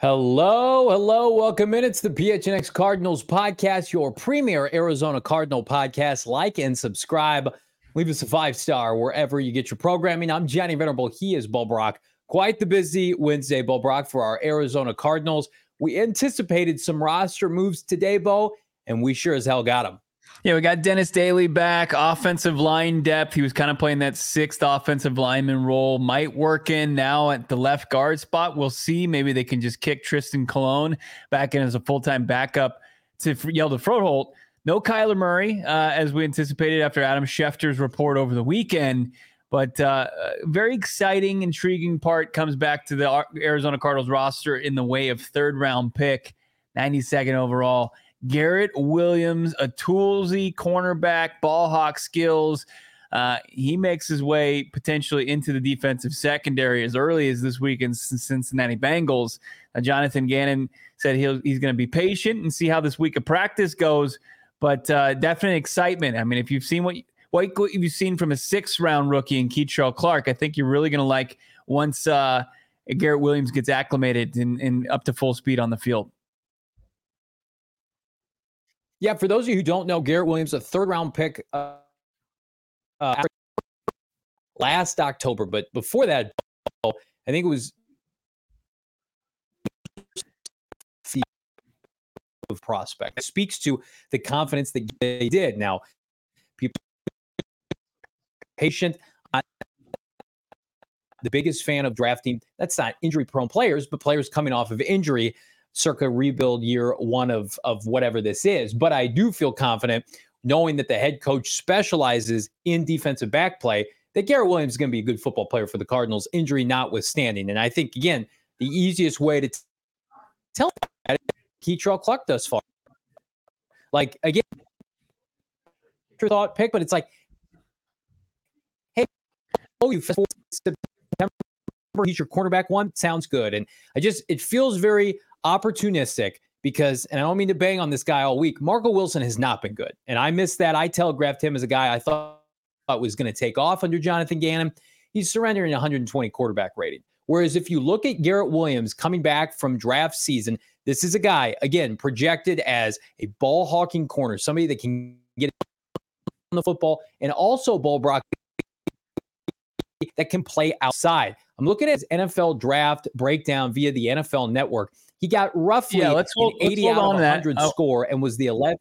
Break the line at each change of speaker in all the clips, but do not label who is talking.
Hello, hello, welcome in. It's the PHNX Cardinals podcast, your premier Arizona Cardinal podcast. Like and subscribe. Leave us a five star wherever you get your programming. I'm Johnny Venerable. He is Bo Brack. Quite the busy Wednesday, Bo Brack, for our Arizona Cardinals. We anticipated some roster moves today, Bo, and we sure as hell got them.
Yeah, we got Dennis Daly back, offensive line depth. He was kind of playing that sixth offensive lineman role. Might work in now at the left guard spot. We'll see. Maybe they can just kick Trystan Colon back in as a full time backup to Hjalte Froholdt. No Kyler Murray, uh, as we anticipated after Adam Schefter's report over the weekend. But uh, very exciting, intriguing part comes back to the Arizona Cardinals roster in the way of third round pick, 92nd overall. Garrett Williams, a toolsy cornerback, ball hawk skills. Uh, he makes his way potentially into the defensive secondary as early as this week in Cincinnati Bengals. Jonathan Gannon said he'll, he's going to be patient and see how this week of practice goes, but uh, definite excitement. I mean, if you've seen what what you've seen from a six round rookie in Kei'Trel Clark, I think you're really going to like once uh, Garrett Williams gets acclimated and, and up to full speed on the field.
Yeah, for those of you who don't know, Garrett Williams, a third round pick uh, uh, last October, but before that, I think it was of prospect. It speaks to the confidence that they did. Now, people patient. The biggest fan of drafting. That's not injury prone players, but players coming off of injury circa rebuild year one of of whatever this is. But I do feel confident knowing that the head coach specializes in defensive back play that Garrett Williams is going to be a good football player for the Cardinals, injury notwithstanding. And I think again, the easiest way to t- tell that Kei'Trel Clark thus far. Like again, thought pick, but it's like, hey, oh, you September, he's your cornerback one. Sounds good. And I just it feels very opportunistic because, and I don't mean to bang on this guy all week, Marco Wilson has not been good. And I missed that. I telegraphed him as a guy I thought was going to take off under Jonathan Gannon. He's surrendering 120 quarterback rating. Whereas if you look at Garrett Williams coming back from draft season, this is a guy, again, projected as a ball hawking corner, somebody that can get on the football and also ball block that can play outside. I'm looking at his NFL draft breakdown via the NFL network. He got roughly yeah, let's hold, 80 let's out of 100 that. score and was the 11th.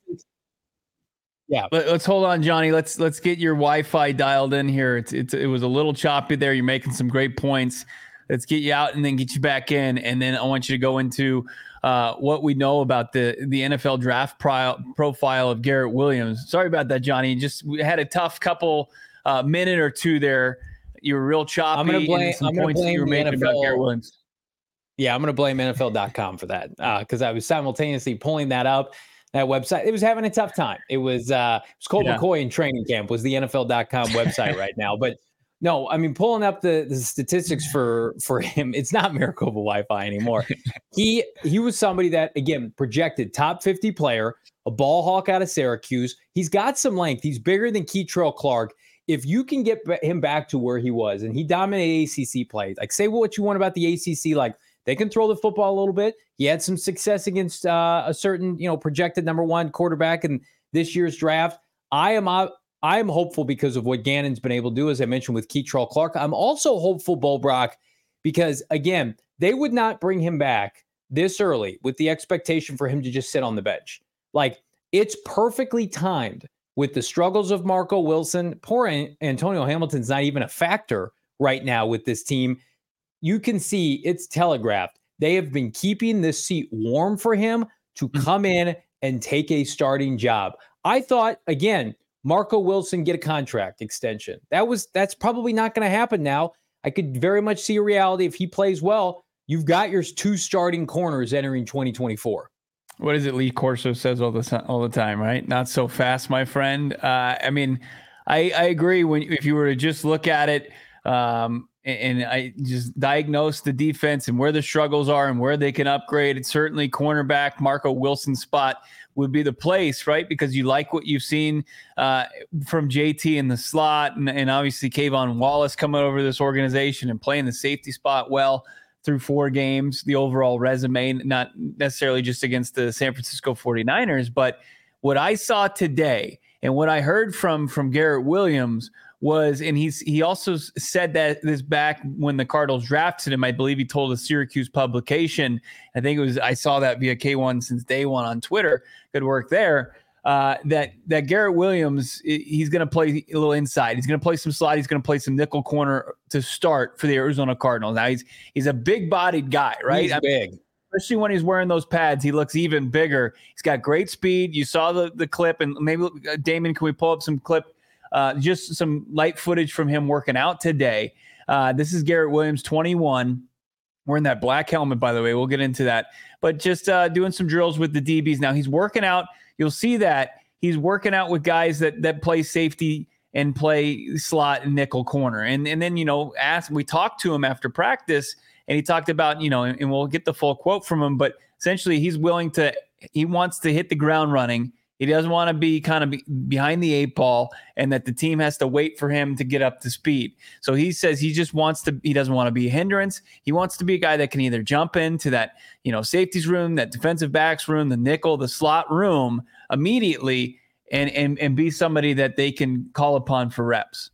Yeah. But Let, us hold on, Johnny. Let's let's get your Wi-Fi dialed in here. It's, it's it was a little choppy there. You're making some great points. Let's get you out and then get you back in, and then I want you to go into uh, what we know about the the NFL draft pro- profile of Garrett Williams. Sorry about that, Johnny. Just we had a tough couple uh, minute or two there. You were real choppy.
I'm going to blame. I'm to blame you were making
NFL. about Garrett Williams.
Yeah, I'm going to blame NFL.com for that because uh, I was simultaneously pulling that up. That website, it was having a tough time. It was uh, it was Colt yeah. McCoy in training camp was the NFL.com website right now. But no, I mean pulling up the, the statistics for for him, it's not Maricopa Wi-Fi anymore. he he was somebody that again projected top 50 player, a ball hawk out of Syracuse. He's got some length. He's bigger than Kei'Trel Clark if you can get him back to where he was and he dominated ACC play, like say what you want about the ACC, like They can throw the football a little bit. He had some success against uh, a certain, you know, projected number one quarterback in this year's draft. I am I am hopeful because of what Gannon's been able to do, as I mentioned with Kei'Trel Clark. I'm also hopeful, Bo Brack, because again, they would not bring him back this early with the expectation for him to just sit on the bench. Like it's perfectly timed with the struggles of Marco Wilson. Poor Antonio Hamilton's not even a factor right now with this team. You can see it's telegraphed. They have been keeping this seat warm for him to mm. come in and take a starting job. I thought again, Marco Wilson get a contract extension. That was that's probably not going to happen now. I could very much see a reality if he plays well. You've got your two starting corners entering 2024.
What is it? Lee Corso says all the all the time, right? Not so fast, my friend. Uh, I mean, I, I agree. When if you were to just look at it, um, and, I just diagnose the defense and where the struggles are and where they can upgrade, it's certainly cornerback Marco Wilson spot would be the place, right? Because you like what you've seen uh, from JT in the slot, and, and obviously K'Von Wallace coming over this organization and playing the safety spot well through four games, the overall resume, not necessarily just against the San Francisco 49ers, but what I saw today and what I heard from from Garrett Williams was, and he's he also said that this back when the Cardinals drafted him. I believe he told a Syracuse publication. I think it was I saw that via K1 since day one on Twitter. Good work there uh, that that Garrett Williams he's going to play a little inside. He's going to play some slot. He's going to play some nickel corner to start for the Arizona Cardinals. Now he's he's a big bodied guy, right?
He's I big. Mean,
especially when he's wearing those pads, he looks even bigger. He's got great speed. You saw the the clip, and maybe uh, Damon, can we pull up some clip, uh, just some light footage from him working out today? Uh, this is Garrett Williams, 21, wearing that black helmet. By the way, we'll get into that, but just uh, doing some drills with the DBs. Now he's working out you'll see that he's working out with guys that that play safety and play slot and nickel corner. And and then you know, ask we talked to him after practice, and he talked about you know, and, and we'll get the full quote from him, but essentially he's willing to he wants to hit the ground running. He doesn't want to be kind of be behind the eight ball and that the team has to wait for him to get up to speed. So he says he just wants to, he doesn't want to be a hindrance. He wants to be a guy that can either jump into that, you know, safeties room, that defensive backs room, the nickel, the slot room immediately and, and, and be somebody that they can call upon for reps.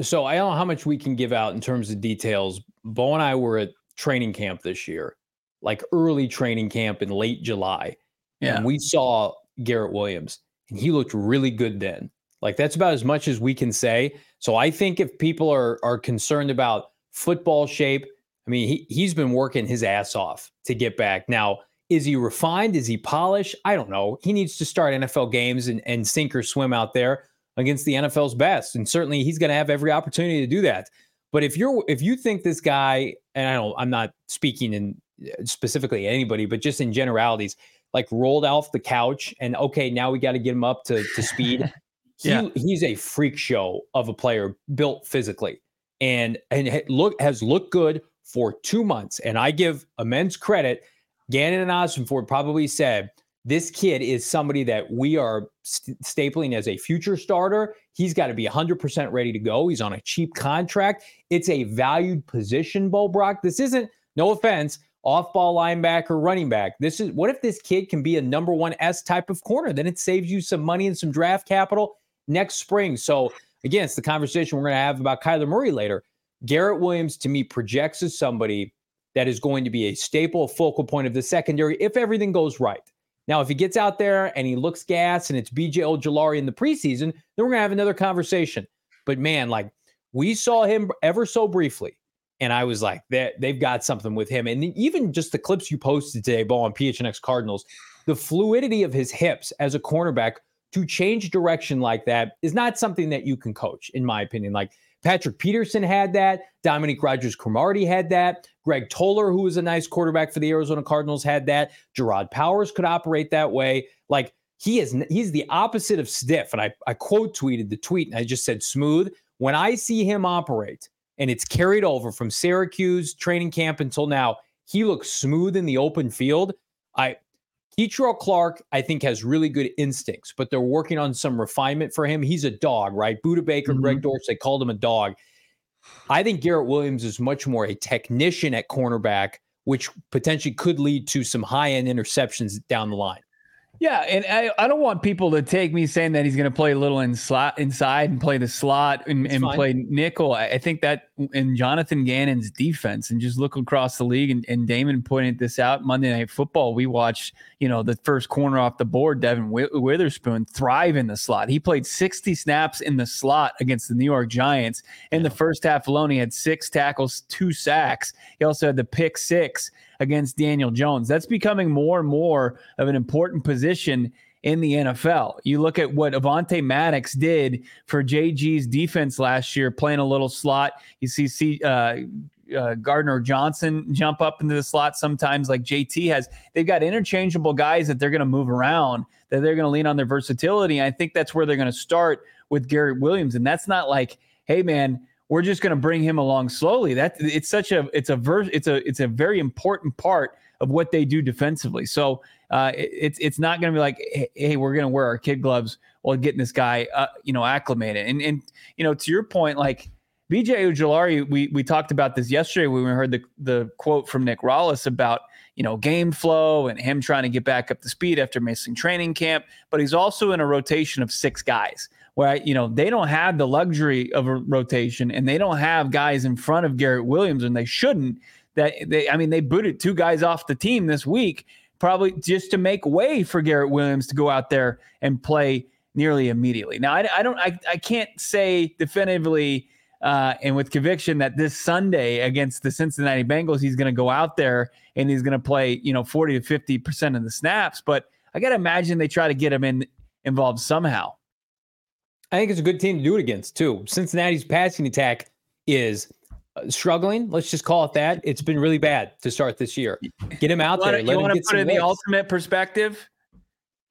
So I don't know how much we can give out in terms of details. Bo and I were at training camp this year, like early training camp in late July. Yeah. And we saw Garrett Williams, and he looked really good then. Like that's about as much as we can say. So I think if people are are concerned about football shape, I mean, he he's been working his ass off to get back. Now, is he refined? Is he polished? I don't know. He needs to start NFL games and, and sink or swim out there against the NFL's best. And certainly he's going to have every opportunity to do that. But if you're if you think this guy, and I don't, I'm not speaking in uh, specifically anybody, but just in generalities, like rolled off the couch and okay, now we got to get him up to, to speed. he, yeah. He's a freak show of a player built physically and and look has looked good for two months. And I give immense credit. Gannon and Ossenfort probably said this kid is somebody that we are st- stapling as a future starter. He's got to be 100% ready to go. He's on a cheap contract. It's a valued position, Bo Brack. This isn't, no offense, off ball linebacker, running back. This is what if this kid can be a number one S type of corner? Then it saves you some money and some draft capital next spring. So again, it's the conversation we're going to have about Kyler Murray later. Garrett Williams to me projects as somebody that is going to be a staple, focal point of the secondary if everything goes right. Now, if he gets out there and he looks gas and it's BJ Ojulari in the preseason, then we're going to have another conversation. But man, like we saw him ever so briefly and I was like, they, they've got something with him. And even just the clips you posted today, Ball on PHNX Cardinals, the fluidity of his hips as a cornerback to change direction like that is not something that you can coach, in my opinion. Like Patrick Peterson had that, Dominique Rodgers-Cromartie had that, Greg Toler, who was a nice quarterback for the Arizona Cardinals, had that. Jerraud Powers could operate that way. Like he is, he's the opposite of stiff. And I, I quote tweeted the tweet and I just said smooth. When I see him operate, and it's carried over from Syracuse training camp until now. He looks smooth in the open field. I Kei'Trel Clark, I think, has really good instincts, but they're working on some refinement for him. He's a dog, right? Budda Baker, mm-hmm. Greg Dortch, called him a dog. I think Garrett Williams is much more a technician at cornerback which potentially could lead to some high end interceptions down the line.
Yeah, and I, I don't want people to take me saying that he's going to play a little in slot inside and play the slot and, and play nickel. I, I, think that in Jonathan Gannon's defense and just look across the league and, and Damon pointed this out Monday Night Football. We watched, you know, the first corner off the board, Devon Witherspoon thrive in the slot. He played 60 snaps in the slot against the New York Giants. In yeah. the first half alone, he had six tackles, two sacks. He also had the pick six against Daniel Jones. That's becoming more and more of an important position in the NFL. You look at what Avonte Maddox did for JG's defense last year, playing a little slot. You see, uh, uh, Gardner Johnson jump up into the slot sometimes, like JT has. They've got interchangeable guys that they're going to move around, that they're going to lean on their versatility. I think that's where they're going to start with Garrett Williams. And that's not like, hey, man, we're just going to bring him along slowly. That it's such a it's a ver- it's a it's a very important part of what they do defensively. So uh, it, it's it's not going to be like hey, hey we're going to wear our kid gloves while getting this guy uh, you know acclimated. And and you know to your point like. BJ Ojulari, we we talked about this yesterday when we heard the the quote from Nick Rallis about you know game flow and him trying to get back up to speed after missing training camp. But he's also in a rotation of six guys where you know they don't have the luxury of a rotation and they don't have guys in front of Garrett Williams and they shouldn't that they I mean they booted two guys off the team this week probably just to make way for Garrett Williams to go out there and play nearly immediately. Now I, I don't I, I can't say definitively uh, and with conviction that this Sunday against the Cincinnati Bengals he's going to go out there and he's going to play you know 40 to 50 percent of the snaps but I got to imagine they try to get him in involved somehow.
I think it's a good team to do it against too. Cincinnati's passing attack is uh, struggling. Let's just call it that. It's been really bad to start this year. Get him out there.
you want to put it in the ultimate perspective?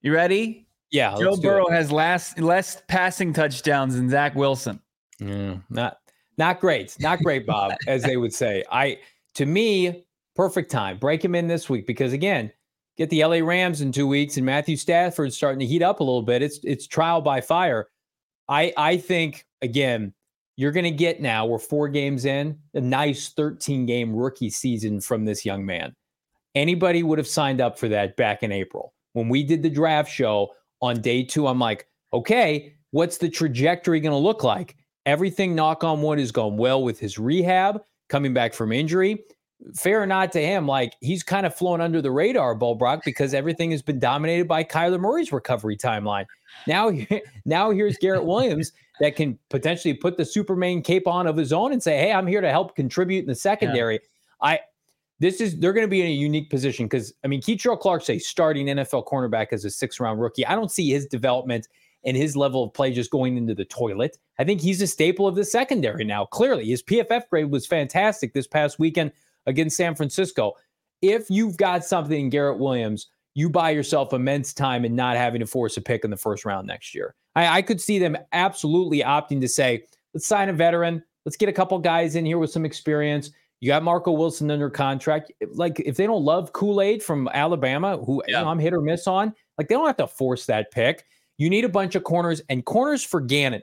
You ready?
Yeah.
Joe Burrow has last less passing touchdowns than Zach Wilson.
Mm, not not great. Not great, Bob, as they would say. I to me, perfect time. Break him in this week because again, get the LA Rams in two weeks and Matthew Stafford starting to heat up a little bit. It's it's trial by fire. I I think again, you're going to get now. We're four games in, a nice 13 game rookie season from this young man. Anybody would have signed up for that back in April when we did the draft show on day two. I'm like, okay, what's the trajectory going to look like? Everything, knock on wood, is going well with his rehab, coming back from injury. Fair or not to him, like he's kind of flown under the radar, Brack, because everything has been dominated by Kyler Murray's recovery timeline. Now, now here's Garrett Williams that can potentially put the Superman cape on of his own and say, "Hey, I'm here to help contribute in the secondary." Yeah. I this is they're going to be in a unique position because I mean, Kei'Trel Clark's a starting NFL cornerback as a six round rookie. I don't see his development and his level of play just going into the toilet. I think he's a staple of the secondary now. Clearly, his PFF grade was fantastic this past weekend against San Francisco. If you've got something in Garrett Williams you buy yourself immense time in not having to force a pick in the first round next year. I, I, could see them absolutely opting to say, let's sign a veteran. Let's get a couple guys in here with some experience. You got Marco Wilson under contract. Like, if they don't love Kool Aid from Alabama, who yeah. you know, I'm hit or miss on, like, they don't have to force that pick. You need a bunch of corners and corners for Gannon.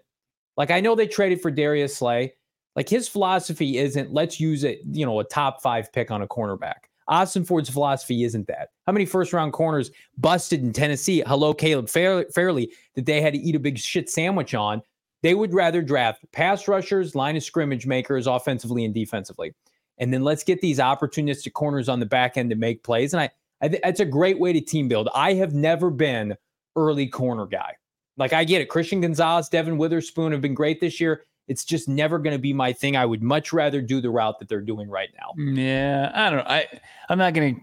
Like, I know they traded for Darius Slay. Like, his philosophy isn't let's use it, you know, a top five pick on a cornerback. Ossenfort's philosophy isn't that. How many first round corners busted in Tennessee? Hello, Caleb Farley, that they had to eat a big shit sandwich on. They would rather draft pass rushers, line of scrimmage makers, offensively and defensively. And then let's get these opportunistic corners on the back end to make plays. And I, I th- that's a great way to team build. I have never been early corner guy. Like I get it. Christian Gonzalez, Devon Witherspoon have been great this year. It's just never going to be my thing. I would much rather do the route that they're doing right now.
Mm, yeah, I don't know. I I'm not going to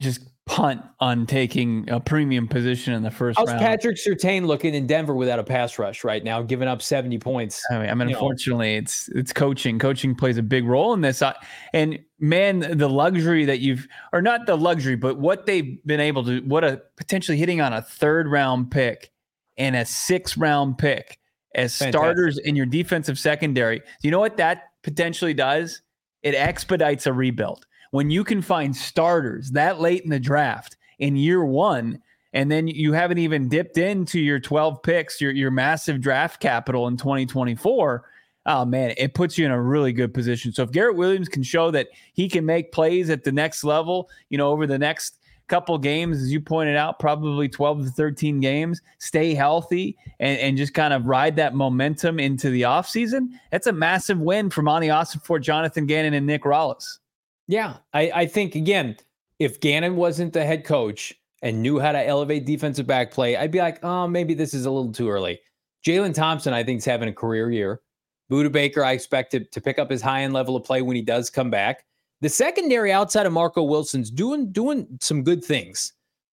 just punt on taking a premium position in the first
How's
round.
Patrick Surtain looking in Denver without a pass rush right now, giving up 70 points?
I mean, I mean unfortunately, know. it's it's coaching. Coaching plays a big role in this. And man, the luxury that you've or not the luxury, but what they've been able to what a potentially hitting on a third round pick and a sixth round pick as Fantastic. starters in your defensive secondary. You know what that potentially does? It expedites a rebuild. When you can find starters that late in the draft in year one, and then you haven't even dipped into your 12 picks, your, your massive draft capital in 2024. oh man, it puts you in a really good position. So if Garrett Williams can show that he can make plays at the next level, you know, over the next couple games, as you pointed out, probably 12 to 13 games, stay healthy and, and just kind of ride that momentum into the offseason, that's a massive win for Monti Ossenfort for Jonathan Gannon, and Nick Rallis.
Yeah. I, I think, again, if Gannon wasn't the head coach and knew how to elevate defensive back play, I'd be like, oh, maybe this is a little too early. Jalen Thompson, I think, is having a career year. Budda Baker, I expect to, to pick up his high end level of play when he does come back. The secondary outside of Marco Wilson's doing doing some good things.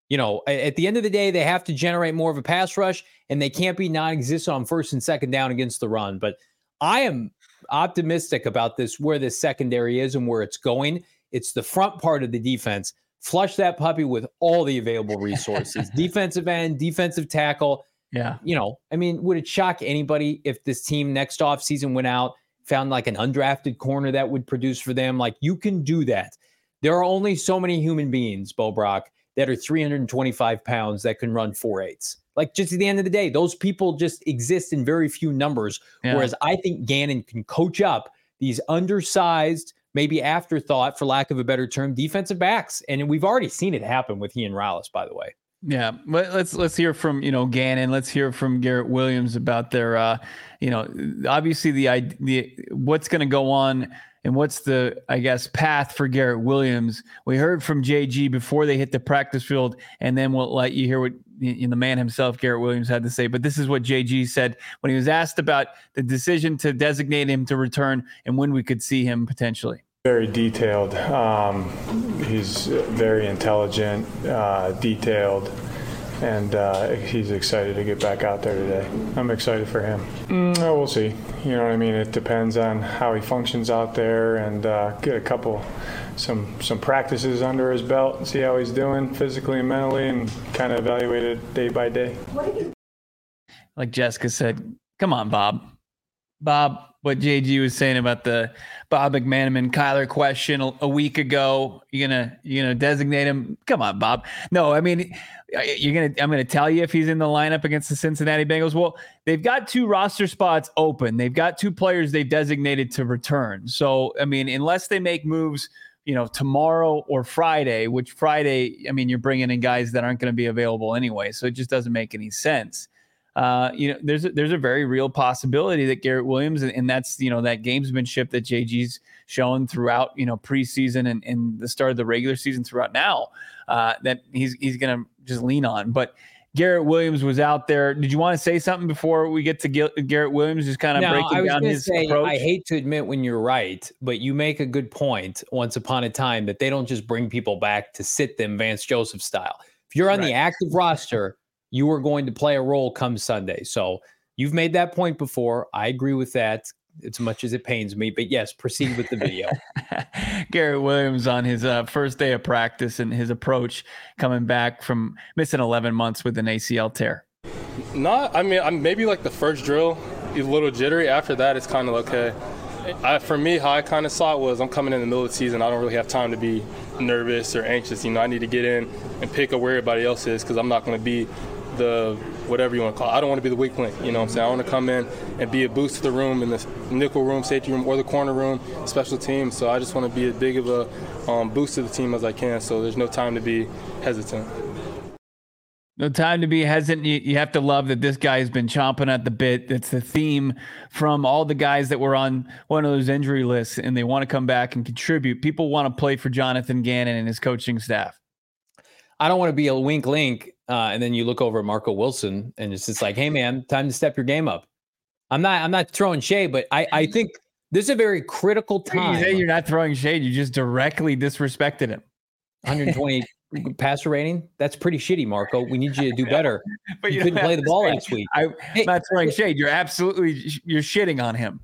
You know, at the end of the day, they have to generate more of a pass rush, and they can't be non-existent on first and second down against the run. But I am optimistic about this, where this secondary is and where it's going. It's the front part of the defense. Flush that puppy with all the available resources: defensive end, defensive tackle.
Yeah.
You know, I mean, would it shock anybody if this team next off season went out found like an undrafted corner that would produce for them. Like you can do that. There are only so many human beings, Bo Brack, that are 325 pounds that can run four eights. Like just at the end of the day, those people just exist in very few numbers. Yeah. Whereas I think Gannon can coach up these undersized, maybe afterthought, for lack of a better term, defensive backs. And we've already seen it happen with Ian Rallis, by the way.
Yeah, let's let's hear from you know Gannon. Let's hear from Garrett Williams about their, uh, you know, obviously the the what's going to go on and what's the I guess path for Garrett Williams. We heard from JG before they hit the practice field, and then we'll let you hear what the man himself, Garrett Williams, had to say. But this is what JG said when he was asked about the decision to designate him to return and when we could see him potentially.
Very detailed. Um, he's very intelligent, uh, detailed, and uh, he's excited to get back out there today. I'm excited for him. Mm, oh, we'll see. You know what I mean? It depends on how he functions out there, and uh, get a couple, some some practices under his belt, and see how he's doing physically and mentally, and kind of evaluate it day by day.
Like Jessica said, come on, Bob. Bob, what JG was saying about the Bob McManaman Kyler question a, a, week ago. You're gonna you gonna designate him? Come on, Bob. No, I mean you're gonna. I'm gonna tell you if he's in the lineup against the Cincinnati Bengals. Well, they've got two roster spots open. They've got two players they've designated to return. So I mean, unless they make moves. You know, tomorrow or Friday, which Friday, I mean, you're bringing in guys that aren't going to be available anyway. So it just doesn't make any sense uh, you know, there's a, there's a very real possibility that Garrett Williams and, and that's you know that gamesmanship that JG's shown throughout you know preseason and, and the start of the regular season throughout now uh, that he's he's going to just lean on. But Garrett Williams was out there. Did you want to say something before we get to Garrett Williams? Just kind of no, breaking down his say, approach.
I hate to admit when you're right, but you make a good point. Once upon a time, that they don't just bring people back to sit them Vance Joseph style. If you're on right. the active roster you are going to play a role come Sunday. So you've made that point before. I agree with that as much as it pains me. But yes, proceed with the video.
Garrett Williams on his uh, first day of practice and his approach coming back from missing 11 months with an ACL tear.
Not, I mean, I'm maybe like the first drill, a little jittery. After that, it's kind of okay. I, for me, how I kind of saw it was I'm coming in the middle of the season. I don't really have time to be nervous or anxious. You know, I need to get in and pick up where everybody else is because I'm not going to be the whatever you want to call it. I don't want to be the weak link. You know what I'm saying? I want to come in and be a boost to the room in the nickel room, safety room, or the corner room, special team. So I just want to be as big of a um, boost to the team as I can. So there's no time to be hesitant.
No time to be hesitant. You, you have to love that this guy has been chomping at the bit. That's the theme from all the guys that were on one of those injury lists, and they want to come back and contribute. People want to play for Jonathan Gannon and his coaching staff.
I don't want to be a wink link. Uh, and then you look over at Marco Wilson and it's just like, hey man, time to step your game up. I'm not I'm not throwing shade, but I, I think this is a very critical time.
You say you're not throwing shade, you just directly disrespected him.
120 passer rating. That's pretty shitty, Marco. We need you to do better. but you, you couldn't play the ball last week.
I, am hey, not throwing shade. You're absolutely you're shitting on him.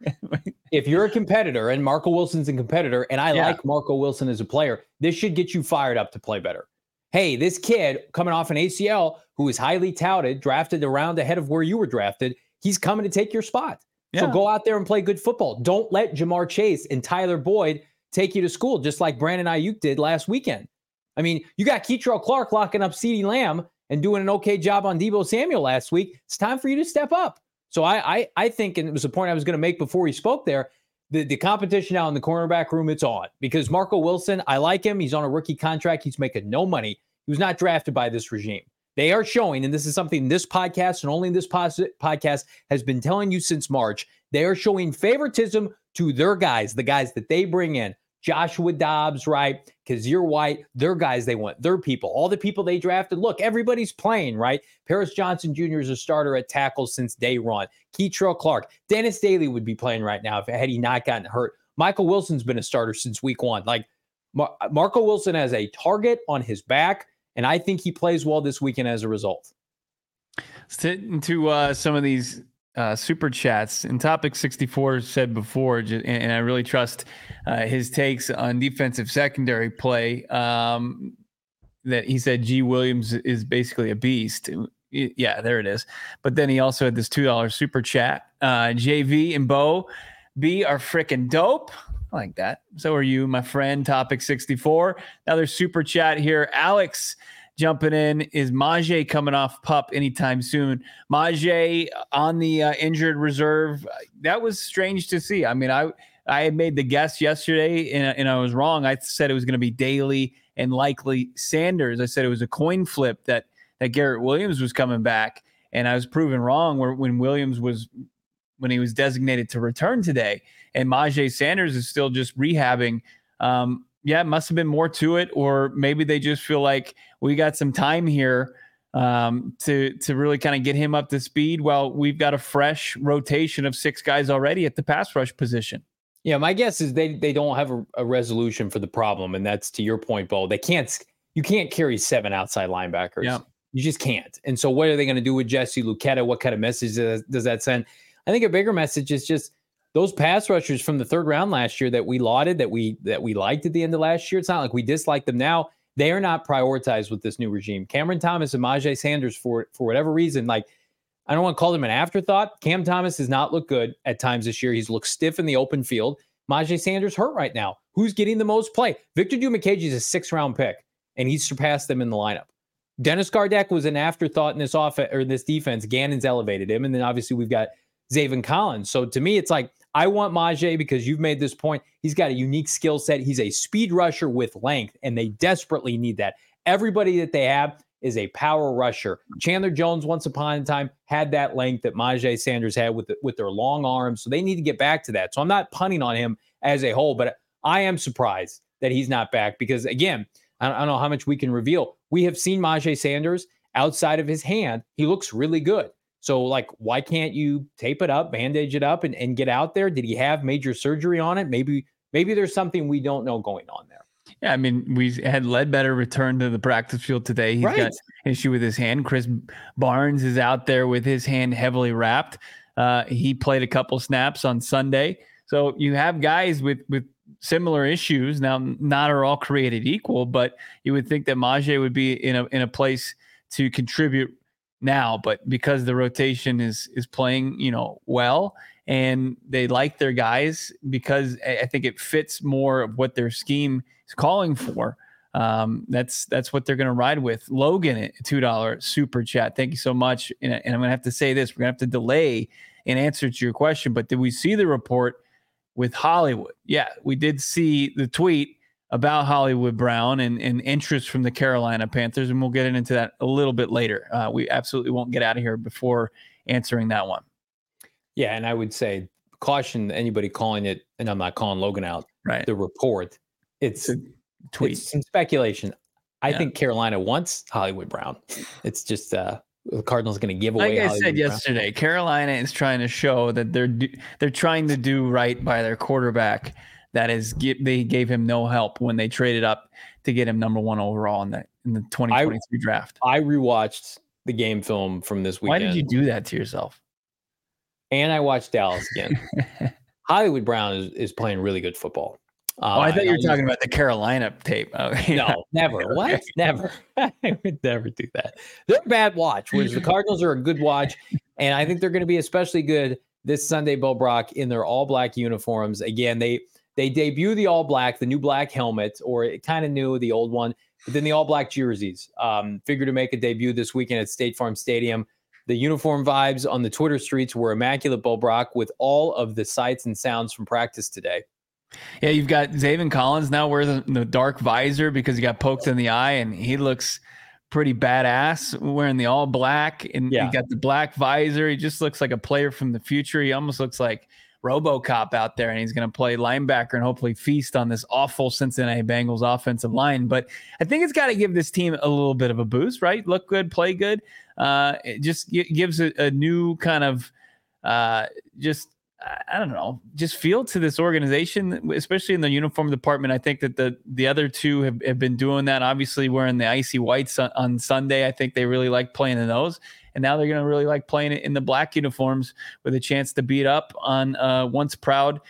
if you're a competitor and Marco Wilson's a competitor, and I yeah. like Marco Wilson as a player, this should get you fired up to play better hey, this kid coming off an ACL who is highly touted, drafted around ahead of where you were drafted, he's coming to take your spot. Yeah. So go out there and play good football. Don't let Ja'Marr Chase and Tyler Boyd take you to school, just like Brandon Aiyuk did last weekend. I mean, you got Kei'Trel Clark locking up CeeDee Lamb and doing an okay job on Deebo Samuel last week. It's time for you to step up. So I I, I think, and it was a point I was going to make before he spoke there. The, the competition now in the cornerback room, it's on because Marco Wilson, I like him. He's on a rookie contract. He's making no money. He was not drafted by this regime. They are showing, and this is something this podcast and only this podcast has been telling you since March. They are showing favoritism to their guys, the guys that they bring in. Joshua Dobbs, right? Kyzir White, they're guys they want. They're people. All the people they drafted. Look, everybody's playing, right? Paris Johnson Jr. is a starter at tackle since day one. Kei'Trel Clark. Dennis Daly would be playing right now if had he not gotten hurt. Michael Wilson's been a starter since week one. Like Mar- Marco Wilson has a target on his back, and I think he plays well this weekend as a result.
Into uh, some of these uh, super chats. And topic 64 said before and i really trust uh, his takes on defensive secondary play um, that he said g williams is basically a beast. Yeah there it is. But then he also had this $2 super chat. Uh, jv and bo b are freaking dope. I like that. So are you my friend. Topic 64 another super chat here. Alex jumping in. Is Myjai coming off pup anytime soon? Myjai on the uh, injured reserve. That was strange to see. I mean, I I had made the guess yesterday and, and I was wrong. I said it was going to be Daly and likely Sanders. I said it was a coin flip that that Garrett Williams was coming back, and I was proven wrong. Where when Williams was when he was designated to return today, and Myjai Sanders is still just rehabbing. Um, yeah, it must have been more to it, or maybe they just feel like we got some time here um, to to really kind of get him up to speed. While we've got a fresh rotation of six guys already at the pass rush position.
Yeah, my guess is they they don't have a, a resolution for the problem, and that's to your point, Bo. They can't you can't carry seven outside linebackers.
Yeah.
You just can't. And so, what are they going to do with Jesse Luketa? What kind of message does, does that send? I think a bigger message is just those pass rushers from the third round last year that we lauded, that we that we liked at the end of last year. It's not like we dislike them now. They are not prioritized with this new regime. Cameron Thomas and Myjai Sanders, for for whatever reason, like I don't want to call them an afterthought. Cam Thomas has not looked good at times this year. He's looked stiff in the open field. Myjai Sanders hurt right now. Who's getting the most play? Victor Dimukeje is a six round pick, and he's surpassed them in the lineup. Dennis Gardeck was an afterthought in this offense or this defense. Gannon's elevated him, and then obviously we've got Zaven Collins. So to me, it's like I want Myjai because you've made this point. He's got a unique skill set. He's a speed rusher with length, and they desperately need that. Everybody that they have is a power rusher. Chandler Jones, once upon a time, had that length that Myjai Sanders had with with their long arms. So they need to get back to that. So I'm not punting on him as a whole, but I am surprised that he's not back because again, I don't, I don't know how much we can reveal. We have seen Myjai Sanders outside of his hand. He looks really good. So, like, why can't you tape it up, bandage it up, and, and get out there? Did he have major surgery on it? Maybe, maybe there's something we don't know going on there.
Yeah, I mean, we had Ledbetter return to the practice field today. He's right. got an issue with his hand. Krys Barnes is out there with his hand heavily wrapped. Uh, he played a couple snaps on Sunday. So you have guys with with similar issues. Now, not are all created equal, but you would think that Myjai would be in a in a place to contribute now, but because the rotation is is playing, you know, well and they like their guys because I think it fits more of what their scheme is calling for. Um, that's that's what they're going to ride with. Logan at two dollar super chat. Thank you so much. And, and I'm going to have to say this: we're going to have to delay an answer to your question. But did we see the report with Hollywood? Yeah, we did see the tweet about Hollywood Brown and, and interest from the Carolina Panthers, and we'll get into that a little bit later. Uh, we absolutely won't get out of here before answering that one.
Yeah, and I would say caution anybody calling it, and I'm not calling Logan out.
Right.
The report, it's, tweet, it's some speculation. I yeah. think Carolina wants Hollywood Brown. It's just uh, the Cardinals going to give away.
Like I Hollywood said yesterday, Brown. Carolina is trying to show that they're do, they're trying to do right by their quarterback that is they gave him no help when they traded up to get him number one overall in the in the 2023 I, draft.
I rewatched the game film from this weekend.
Why did you do that to yourself?
And I watched Dallas again. Hollywood Brown is, is playing really good football.
Uh, oh, I thought you were talking about the Carolina tape. Oh,
no, never. What? Never. I would never do that. They're a bad watch, whereas the Cardinals are a good watch. And I think they're going to be especially good this Sunday, Bo Brack, in their all black uniforms. Again, they they debut the all black, the new black helmet, or it kind of new, the old one, but then the all black jerseys. Um, figure to make a debut this weekend at State Farm Stadium. The uniform vibes on the Twitter streets were immaculate, Bo Brack, with all of the sights and sounds from practice today.
Yeah, you've got Zaven Collins now wears the, the dark visor because he got poked in the eye, and he looks pretty badass wearing the all black, and yeah. he got the black visor. He just looks like a player from the future. He almost looks like RoboCop out there, and he's going to play linebacker and hopefully feast on this awful Cincinnati Bengals offensive line. But I think it's got to give this team a little bit of a boost, right? Look good, play good. Uh, it just gives a, a new kind of uh, just I don't know, just feel to this organization, especially in the uniform department. I think that the the other two have, have been doing that. Obviously, wearing the icy whites on, on Sunday. I think they really like playing in those and now they're going to really like playing it in the black uniforms with a chance to beat up on uh, once proud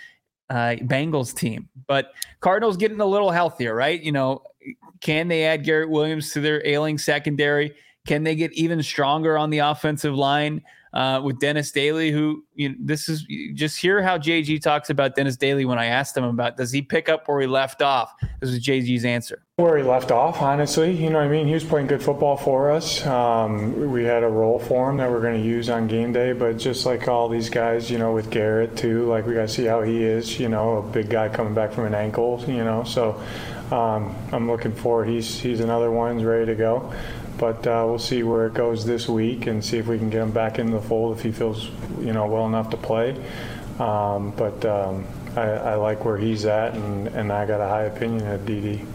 uh, Bengals team. But Cardinals getting a little healthier, right? You know, can they add Garrett Williams to their ailing secondary? Can they get even stronger on the offensive line? Uh, with Dennis Daly, who you know, this is just hear how JG talks about Dennis Daly when I asked him about does he pick up where he left off? This was JG's answer.
Where he left off, honestly, you know what I mean. He was playing good football for us. Um, we had a role for him that we're going to use on game day, but just like all these guys, you know, with Garrett too, like we got to see how he is. You know, a big guy coming back from an ankle. You know, so um, I'm looking forward. He's he's another one, ready to go but uh, we'll see where it goes this week and see if we can get him back into the fold if he feels you know well enough to play. Um, but um, I, I, like where he's at, and, and I got a high opinion of DD.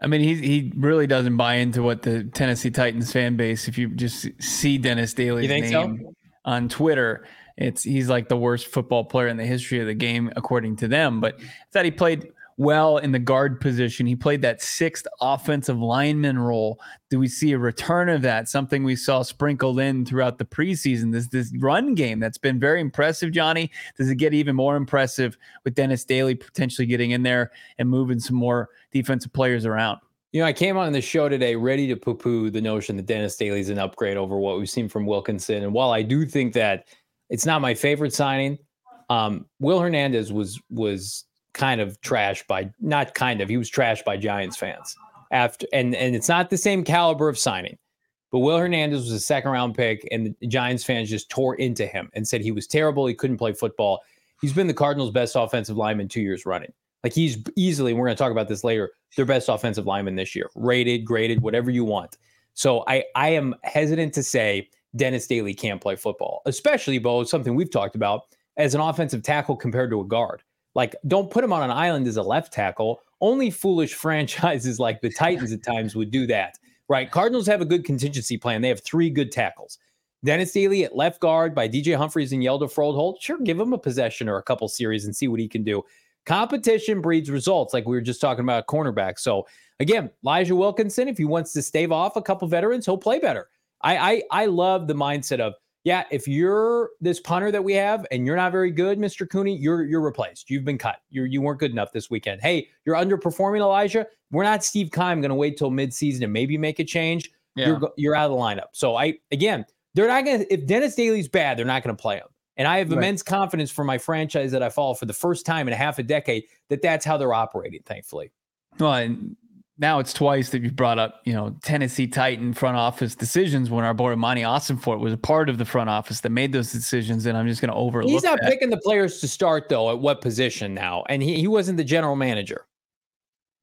I mean, he he really doesn't buy into what the Tennessee Titans fan base. If you just see Dennis Daly's name so? on Twitter, it's he's like the worst football player in the history of the game, according to them. But that he played well in the guard position. He played that sixth offensive lineman role. Do we see a return of that? Something we saw sprinkled in throughout the preseason. This this run game that's been very impressive, Johnny. Does it get even more impressive with Dennis Daly potentially getting in there and moving some more defensive players around?
You know, I came on the show today ready to poo poo the notion that Dennis Daly is an upgrade over what we've seen from Wilkinson. And while I do think that it's not my favorite signing, um, Will Hernandez was was kind of trashed by not kind of he was trashed by Giants fans after and and it's not the same caliber of signing. But Will Hernandez was a second round pick, and the Giants fans just tore into him and said he was terrible. He couldn't play football. He's been the Cardinals' best offensive lineman two years running. Like he's easily, we're going to talk about this later, their best offensive lineman this year, rated, graded, whatever you want. So I I am hesitant to say Dennis Daly can't play football, especially Bo, something we've talked about as an offensive tackle compared to a guard. Like, don't put him on an island as a left tackle. Only foolish franchises like the Titans at times would do that, right? Cardinals have a good contingency plan. They have three good tackles. Dennis Daly at left guard by DJ Humphries and Hjalte Froholdt. Sure, give him a possession or a couple series and see what he can do. Competition breeds results, like we were just talking about cornerback. So again, Elijah Wilkinson, if he wants to stave off a couple veterans, he'll play better. I I, I love the mindset of yeah, if you're this punter that we have and you're not very good, Mr. Cooney, you're you're replaced. You've been cut. You you weren't good enough this weekend. Hey, you're underperforming, Elijah. We're not Steve Keim going to wait till midseason and maybe make a change. Yeah. You're you're out of the lineup. So I again, they're not going to if Dennis Daly's bad, they're not going to play him. And I have right. immense confidence for my franchise that I follow for the first time in a half a decade that that's how they're operating. Thankfully.
Well, and now it's twice that you've brought up, you know, Tennessee Titan front office decisions when our boy Monti Ossenfort was a part of the front office that made those decisions, and I'm just going to overlook.
He's not
that.
picking the players to start though. At what position now? And he he wasn't the general manager.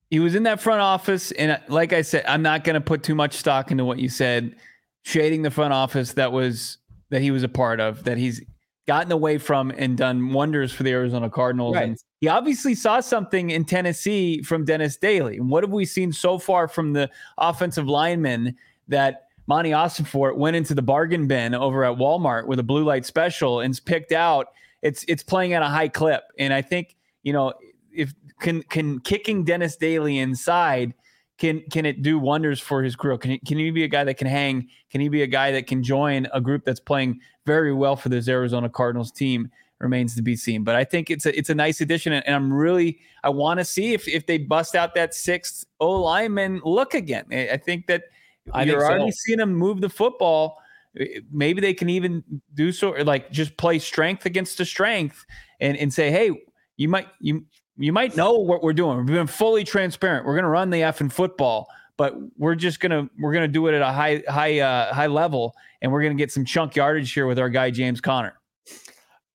He was in that front office, and uh, like I said, I'm not going to put too much stock into what you said, shading the front office that was that he was a part of, that he's gotten away from and done wonders for the Arizona Cardinals. Right. And he obviously saw something in Tennessee from Dennis Daly. And what have we seen so far from the offensive lineman that Monti Ossenfort went into the bargain bin over at Walmart with a blue light special and's picked out? It's it's playing at a high clip. And I think, you know, if can can kicking Dennis Daly inside can can it do wonders for his career? Can he, can he be a guy that can hang? Can he be a guy that can join a group that's playing very well for this Arizona Cardinals team? Remains to be seen. But I think it's a it's a nice addition, and, I'm really I want to see if if they bust out that sixth O lineman look again. I think that I you're already so. seeing them move the football. Eh, maybe they can even do so, like just play strength against the strength, and and say, hey, you might you you might know what we're doing. We've been fully transparent. We're going to run the F in football, but we're just gonna we're gonna do it at a high high uh, high level, and we're gonna get some chunk yardage here with our guy James Conner.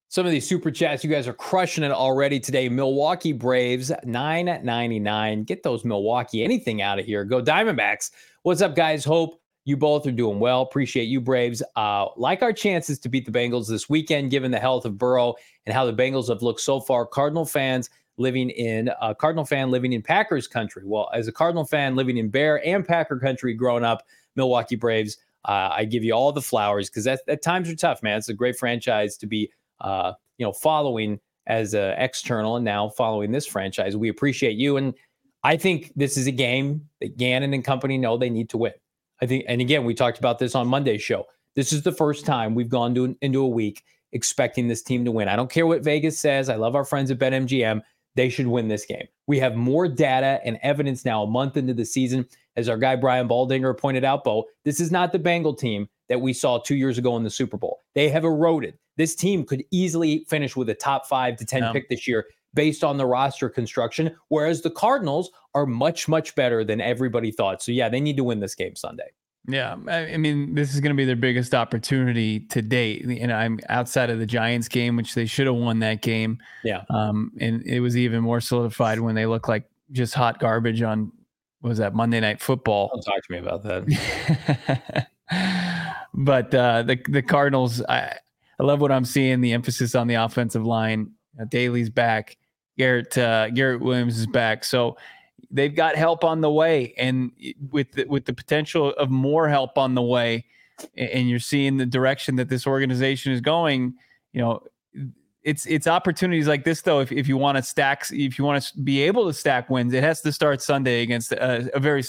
Some of these super chats, you guys are crushing it already today. Milwaukee Braves, nine ninety nine. Get those Milwaukee anything out of here. Go Diamondbacks. What's up, guys? Hope you both are doing well. Appreciate you, Braves. Uh, like our chances to beat the Bengals this weekend, given the health of Burrow and how the Bengals have looked so far. Cardinal fans living in a Cardinal fan living in Packers country. Well, as a Cardinal fan living in Bear and Packer country, growing up, Milwaukee Braves. Uh, I give you all the flowers because that times are tough, man. It's a great franchise to be uh, you know, following as an external and now following this franchise. We appreciate you. And I think this is a game that Gannon and company know they need to win. I think, and again, we talked about this on Monday's show. This is the first time we've gone to, into a week expecting this team to win. I don't care what Vegas says. I love our friends at BetMGM. They should win this game. We have more data and evidence now a month into the season. As our guy Brian Baldinger pointed out, Bo, this is not the Bengal team that we saw two years ago in the Super Bowl. They have eroded this team could easily finish with a top five to 10 yeah. pick this year based on the roster construction, whereas the Cardinals are much, much better than everybody thought. So, yeah, they need to win this game Sunday.
Yeah, I mean, this is going to be their biggest opportunity to date. And I'm outside of the Giants game, which they should have won that game.
Yeah.
Um, and it was even more solidified when they looked like just hot garbage on was that Monday Night Football.
Don't talk to me about that.
but uh, the the Cardinals, I, I love what I'm seeing. The emphasis on the offensive line. Uh, Daly's back. Garrett uh, Garrett Williams is back. So they've got help on the way, and with the, with the potential of more help on the way, and you're seeing the direction that this organization is going. You know, it's it's opportunities like this though. If if you want to stack, if you want to be able to stack wins, it has to start Sunday against a, a very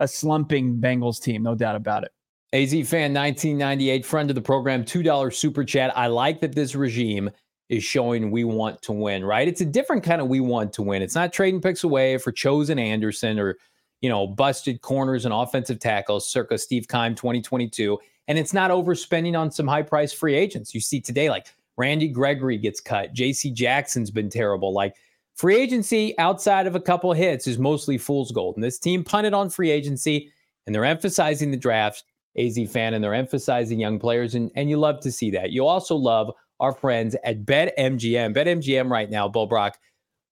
a slumping Bengals team, no doubt about it.
AZ fan 1998, friend of the program, $2 super chat. I like that this regime is showing we want to win, right? It's a different kind of we want to win. It's not trading picks away for chosen Anderson or, you know, busted corners and offensive tackles circa Steve Keim 2022. And it's not overspending on some high price free agents. You see today, like Randy Gregory gets cut, JC Jackson's been terrible. Like free agency outside of a couple hits is mostly fool's gold. And this team punted on free agency and they're emphasizing the draft AZ fan, and they're emphasizing young players, and, and you love to see that. You also love our friends at BetMGM. BetMGM right now, Bo Brack.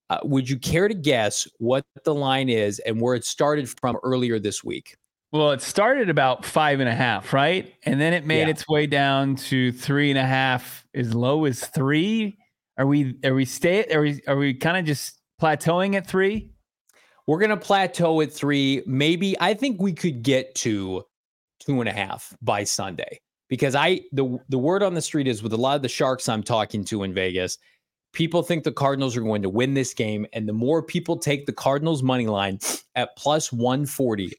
Uh, would you care to guess what the line is and where it started from earlier this week?
Well, it started about five and a half, right? And then it made yeah. its way down to three and a half, as low as three. Are we are we stay are we are we kind of just plateauing at three?
We're gonna plateau at three. Maybe I think we could get to two and a half by Sunday. Because I the the word on the street is with a lot of the sharks I'm talking to in Vegas, people think the Cardinals are going to win this game. And the more people take the Cardinals money line at plus 140,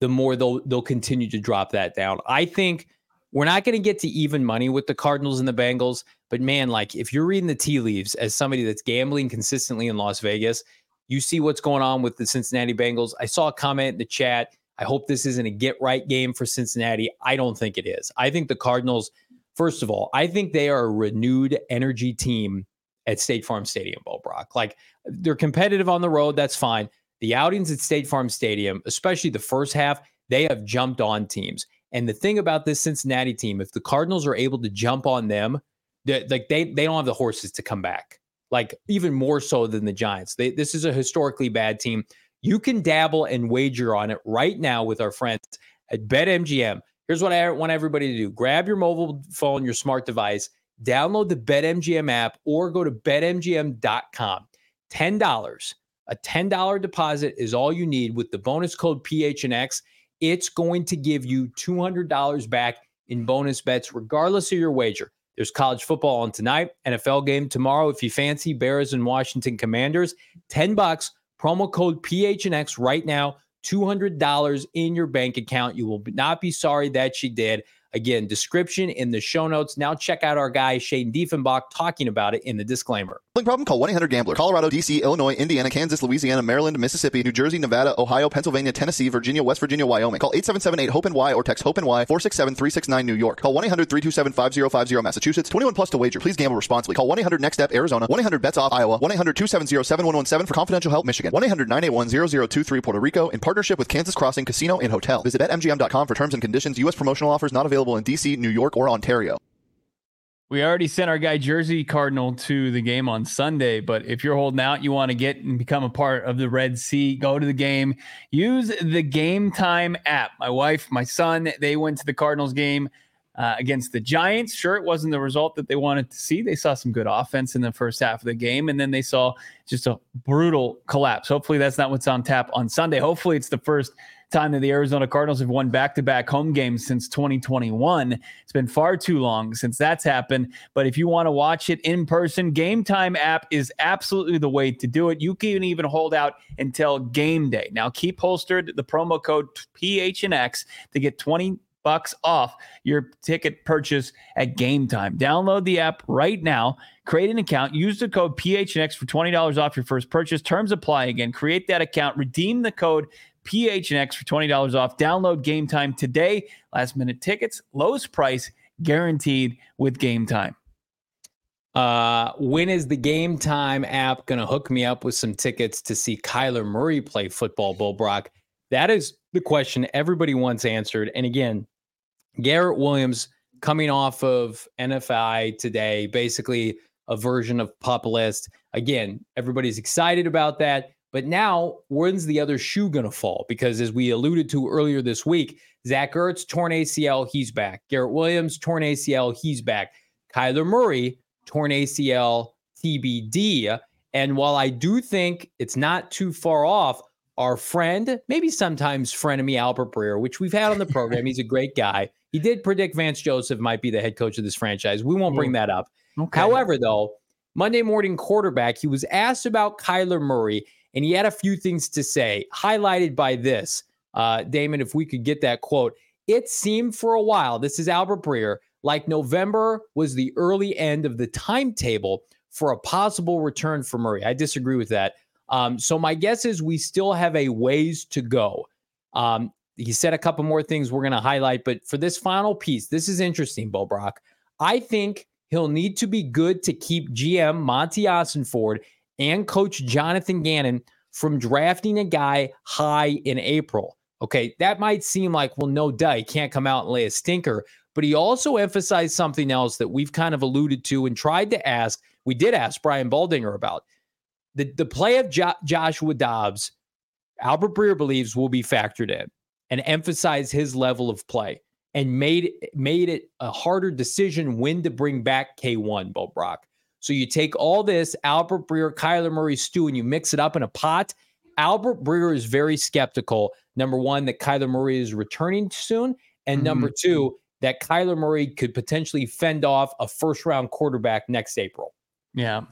the more they'll they'll continue to drop that down. I think we're not going to get to even money with the Cardinals and the Bengals, but man, like if you're reading the tea leaves as somebody that's gambling consistently in Las Vegas, you see what's going on with the Cincinnati Bengals. I saw a comment in the chat I hope this isn't a get right game for Cincinnati. I don't think it is. I think the Cardinals, first of all, I think they are a renewed energy team at State Farm Stadium, Bo Brack. Like they're competitive on the road, that's fine. The outings at State Farm Stadium, especially the first half, they have jumped on teams. And the thing about this Cincinnati team, if the Cardinals are able to jump on them, like they they don't have the horses to come back. Like even more so than the Giants. They, this is a historically bad team. You can dabble and wager on it right now with our friends at BetMGM. Here's what I want everybody to do grab your mobile phone, your smart device, download the BetMGM app, or go to betmgm.com. $10. A $10 deposit is all you need with the bonus code PHNX. It's going to give you $200 back in bonus bets, regardless of your wager. There's college football on tonight, NFL game tomorrow. If you fancy Bears and Washington Commanders, 10 bucks Promo code PHNX right now, $200 in your bank account. You will not be sorry that you did. Again, description in the show notes. Now check out our guy Shane Diefenbach talking about it in the disclaimer.
Problem? Call 1-800-GAMBLER. Colorado, D.C., Illinois, Indiana, Kansas, Louisiana, Maryland, Mississippi, New Jersey, Nevada, Ohio, Pennsylvania, Tennessee, Virginia, West Virginia, Wyoming. Call 877-8-HOPE-NY or text HOPE-NY 467-369 New York. Call 1-800-327-5050 Massachusetts. 21 plus to wager. Please gamble responsibly. Call 1-800-NEXT-STEP Arizona. 1-800-BETS-OFF Iowa. 1-800-270-7117 for confidential help Michigan. 1-800-981-0023 Puerto Rico in partnership with Kansas Crossing Casino and Hotel. Visit BetMGM.com for terms and conditions. U.S. promotional offers not available in D.C., New York, or Ontario.
We already sent our guy Jersey Cardinal to the game on Sunday, but if you're holding out, you want to get and become a part of the Red Sea, go to the game. Use the Game Time app. My wife, my son, they went to the Cardinals game uh, against the Giants. Sure, it wasn't the result that they wanted to see. They saw some good offense in the first half of the game, and then they saw just a brutal collapse. Hopefully, that's not what's on tap on Sunday. Hopefully, it's the first time that the Arizona Cardinals have won back to back home games since 2021. It's been far too long since that's happened. But if you want to watch it in person, Game Time app is absolutely the way to do it. You can even hold out until game day. Now, keep holstered the promo code PHNX to get 20 bucks off your ticket purchase at game time. Download the app right now, create an account, use the code PHNX for $20 off your first purchase. Terms apply again. Create that account, redeem the code PHNX for $20 off. Download game time today. Last minute tickets, lowest price guaranteed with game time.
Uh, when is the Game Time app going to hook me up with some tickets to see Kyler Murray play football, Bo Brack? That is the question everybody wants answered. And again, Garrett Williams coming off of NFI today, basically a version of pup list. Again, everybody's excited about that. But now, when's the other shoe going to fall? Because as we alluded to earlier this week, Zach Ertz, torn ACL, he's back. Garrett Williams, torn ACL, he's back. Kyler Murray, torn ACL, TBD. And while I do think it's not too far off, our friend, maybe sometimes frenemy Albert Breer, which we've had on the program, he's a great guy. He did predict Vance Joseph might be the head coach of this franchise. We won't bring that up. Okay. However, though, Monday morning quarterback, he was asked about Kyler Murray and he had a few things to say, highlighted by this. Uh, Damon, if we could get that quote, it seemed for a while, this is Albert Breer, like November was the early end of the timetable for a possible return for Murray. I disagree with that. Um, so my guess is we still have a ways to go. Um, he said a couple more things we're going to highlight, but for this final piece, this is interesting, Bo Brack. I think he'll need to be good to keep GM Monti Ossenfort and coach Jonathan Gannon from drafting a guy high in April. Okay, that might seem like, well, no duh, he can't come out and lay a stinker. But he also emphasized something else that we've kind of alluded to and tried to ask. We did ask Brian Baldinger about the, the play of jo- Joshua Dobbs. Albert Breer believes will be factored in and emphasize his level of play and made made it a harder decision when to bring back K1, Bo Brack. So you take all this Albert Breer, Kyler Murray stew, and you mix it up in a pot. Albert Breer is very skeptical. Number one, that Kyler Murray is returning soon, and mm-hmm. number two, that Kyler Murray could potentially fend off a first round quarterback next April.
Yeah,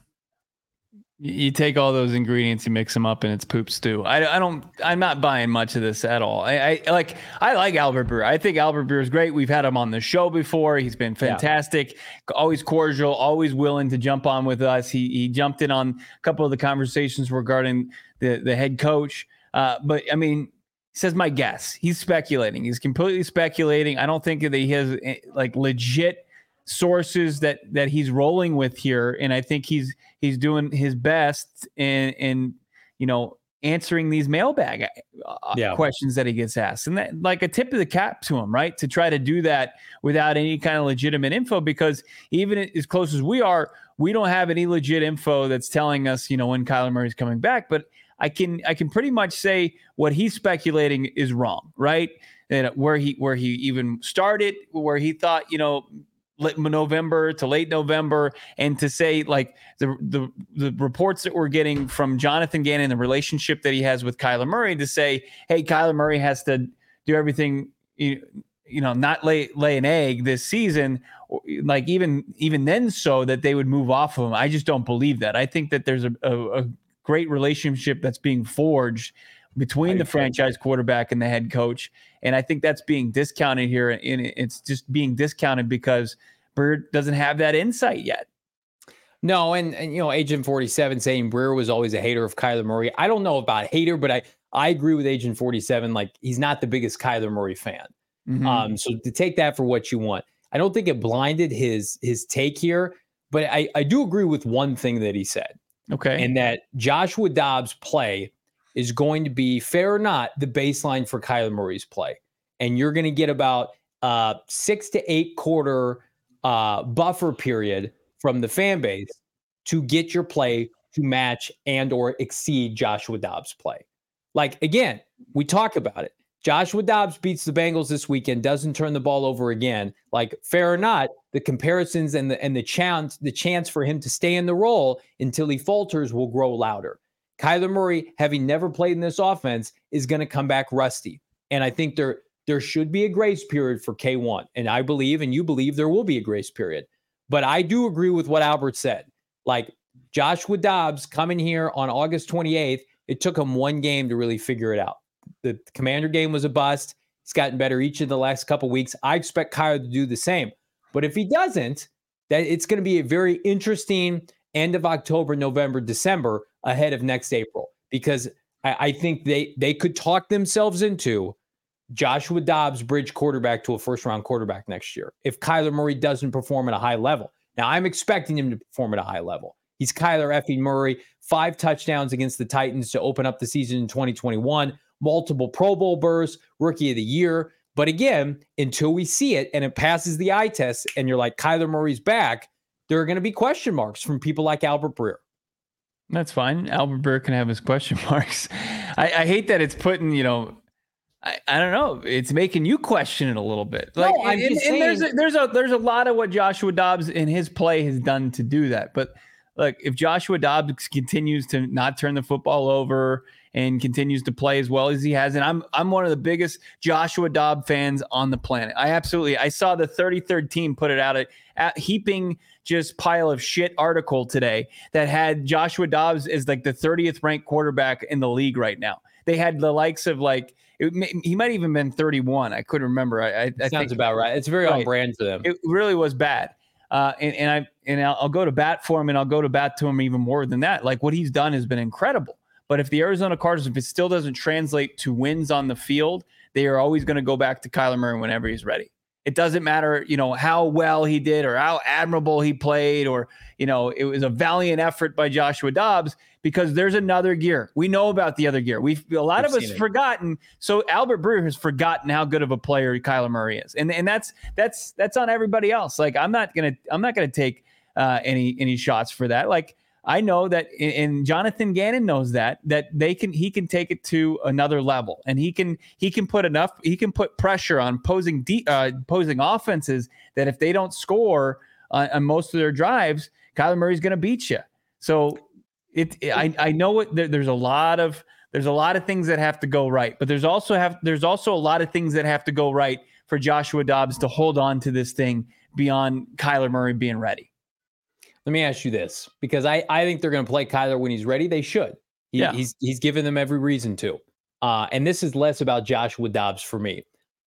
you take all those ingredients, you mix them up, and it's poop stew. I, I don't. I'm not buying much of this at all. I, I like. I like Albert Breer. I think Albert Breer is great. We've had him on the show before. He's been fantastic. Yeah. Always cordial. Always willing to jump on with us. He he jumped in on a couple of the conversations regarding the the head coach. Uh, but I mean, says my guess. He's speculating. He's completely speculating. I don't think that he has eh, like legit sources that that he's rolling with here, and I think he's he's doing his best in in you know answering these mailbag uh, yeah. questions that he gets asked, and that like a tip of the cap to him, right? To try to do that without any kind of legitimate info, because even as close as we are, we don't have any legit info that's telling us, you know, when Kyler Murray's coming back, but. I can I can pretty much say what he's speculating is wrong, right? And where he where he even started, where he thought you know November to late November, and to say like the the the reports that we're getting from Jonathan Gannon, the relationship that he has with Kyler Murray, to say, hey, Kyler Murray has to do everything, you, you know, not lay lay an egg this season, like even even then, so that they would move off of him. I just don't believe that. I think that there's a, a, a great relationship that's being forged between the franchise quarterback and the head coach. And I think that's being discounted here. And it's just being discounted because Breer doesn't have that insight yet.
No, and, and you know, Agent 47 saying Breer was always a hater of Kyler Murray. I don't know about hater, but I I agree with Agent 47. Like he's not the biggest Kyler Murray fan. Mm-hmm. Um, so to take that for what you want. I don't think it blinded his his take here, but I, I do agree with one thing that he said.
Okay.
And that Joshua Dobbs' play is going to be fair or not the baseline for Kyler Murray's play. And you're going to get about uh six to eight quarter uh buffer period from the fan base to get your play to match and or exceed Joshua Dobbs' play. Like again, we talk about it. Joshua Dobbs beats the Bengals this weekend, doesn't turn the ball over again. Like fair or not, the comparisons and the and the chance the chance for him to stay in the role until he falters will grow louder. Kyler Murray, having never played in this offense, is going to come back rusty. And I think there there should be a grace period for K1. And I believe, and you believe, there will be a grace period. But I do agree with what Albert said. Like Joshua Dobbs coming here on August 28th, it took him one game to really figure it out. The commander game was a bust. He's gotten better each of the last couple weeks. I expect Kyler to do the same. But if he doesn't, that it's going to be a very interesting end of October, November, December ahead of next April because I, I think they they could talk themselves into Joshua Dobbs bridge quarterback to a first round quarterback next year if Kyler Murray doesn't perform at a high level. Now I'm expecting him to perform at a high level. He's Kyler effing Murray, five touchdowns against the Titans to open up the season in 2021, multiple Pro Bowl bursts, rookie of the year. But again, until we see it and it passes the eye test, and you're like, Kyler Murray's back, there are going to be question marks from people like Albert Breer.
That's fine. Albert Breer can have his question marks. I, I hate that it's putting, you know, I, I don't know. It's making you question it a little bit. Like, no, I'm and, just and, and there's a, there's a there's a lot of what Joshua Dobbs in his play has done to do that. But look, if Joshua Dobbs continues to not turn the football over and continues to play as well as he has, and I'm I'm one of the biggest Joshua Dobbs fans on the planet. I absolutely I saw the 33rd team put it out at, at heaping just pile of shit article today that had Joshua Dobbs as like the 30th ranked quarterback in the league right now. They had the likes of like it, he might even been 31. I couldn't remember. I, I,
sounds think, about right. It's very right. on brand for them.
It really was bad. Uh, and, and I and I'll, I'll, go to bat for him, and I'll go to bat to him even more than that. Like what he's done has been incredible. But if the Arizona Cardinals, if it still doesn't translate to wins on the field, they are always going to go back to Kyler Murray whenever he's ready. It doesn't matter, you know, how well he did or how admirable he played, or you know, it was a valiant effort by Joshua Dobbs because there's another gear. We know about the other gear. We've a lot We've of us forgotten. So Albert Breer has forgotten how good of a player Kyler Murray is, and and that's that's that's on everybody else. Like I'm not gonna I'm not gonna take uh, any any shots for that. Like I know that, and Jonathan Gannon knows that that they can he can take it to another level, and he can he can put enough he can put pressure on posing de- uh, posing offenses that if they don't score on, on most of their drives, Kyler Murray's going to beat you. So it, I I know it. There, there's a lot of there's a lot of things that have to go right, but there's also have there's also a lot of things that have to go right for Joshua Dobbs to hold on to this thing beyond Kyler Murray being ready.
Let me ask you this because I, I think they're going to play Kyler when he's ready. They should. He, yeah. He's he's given them every reason to. Uh, and this is less about Joshua Dobbs for me.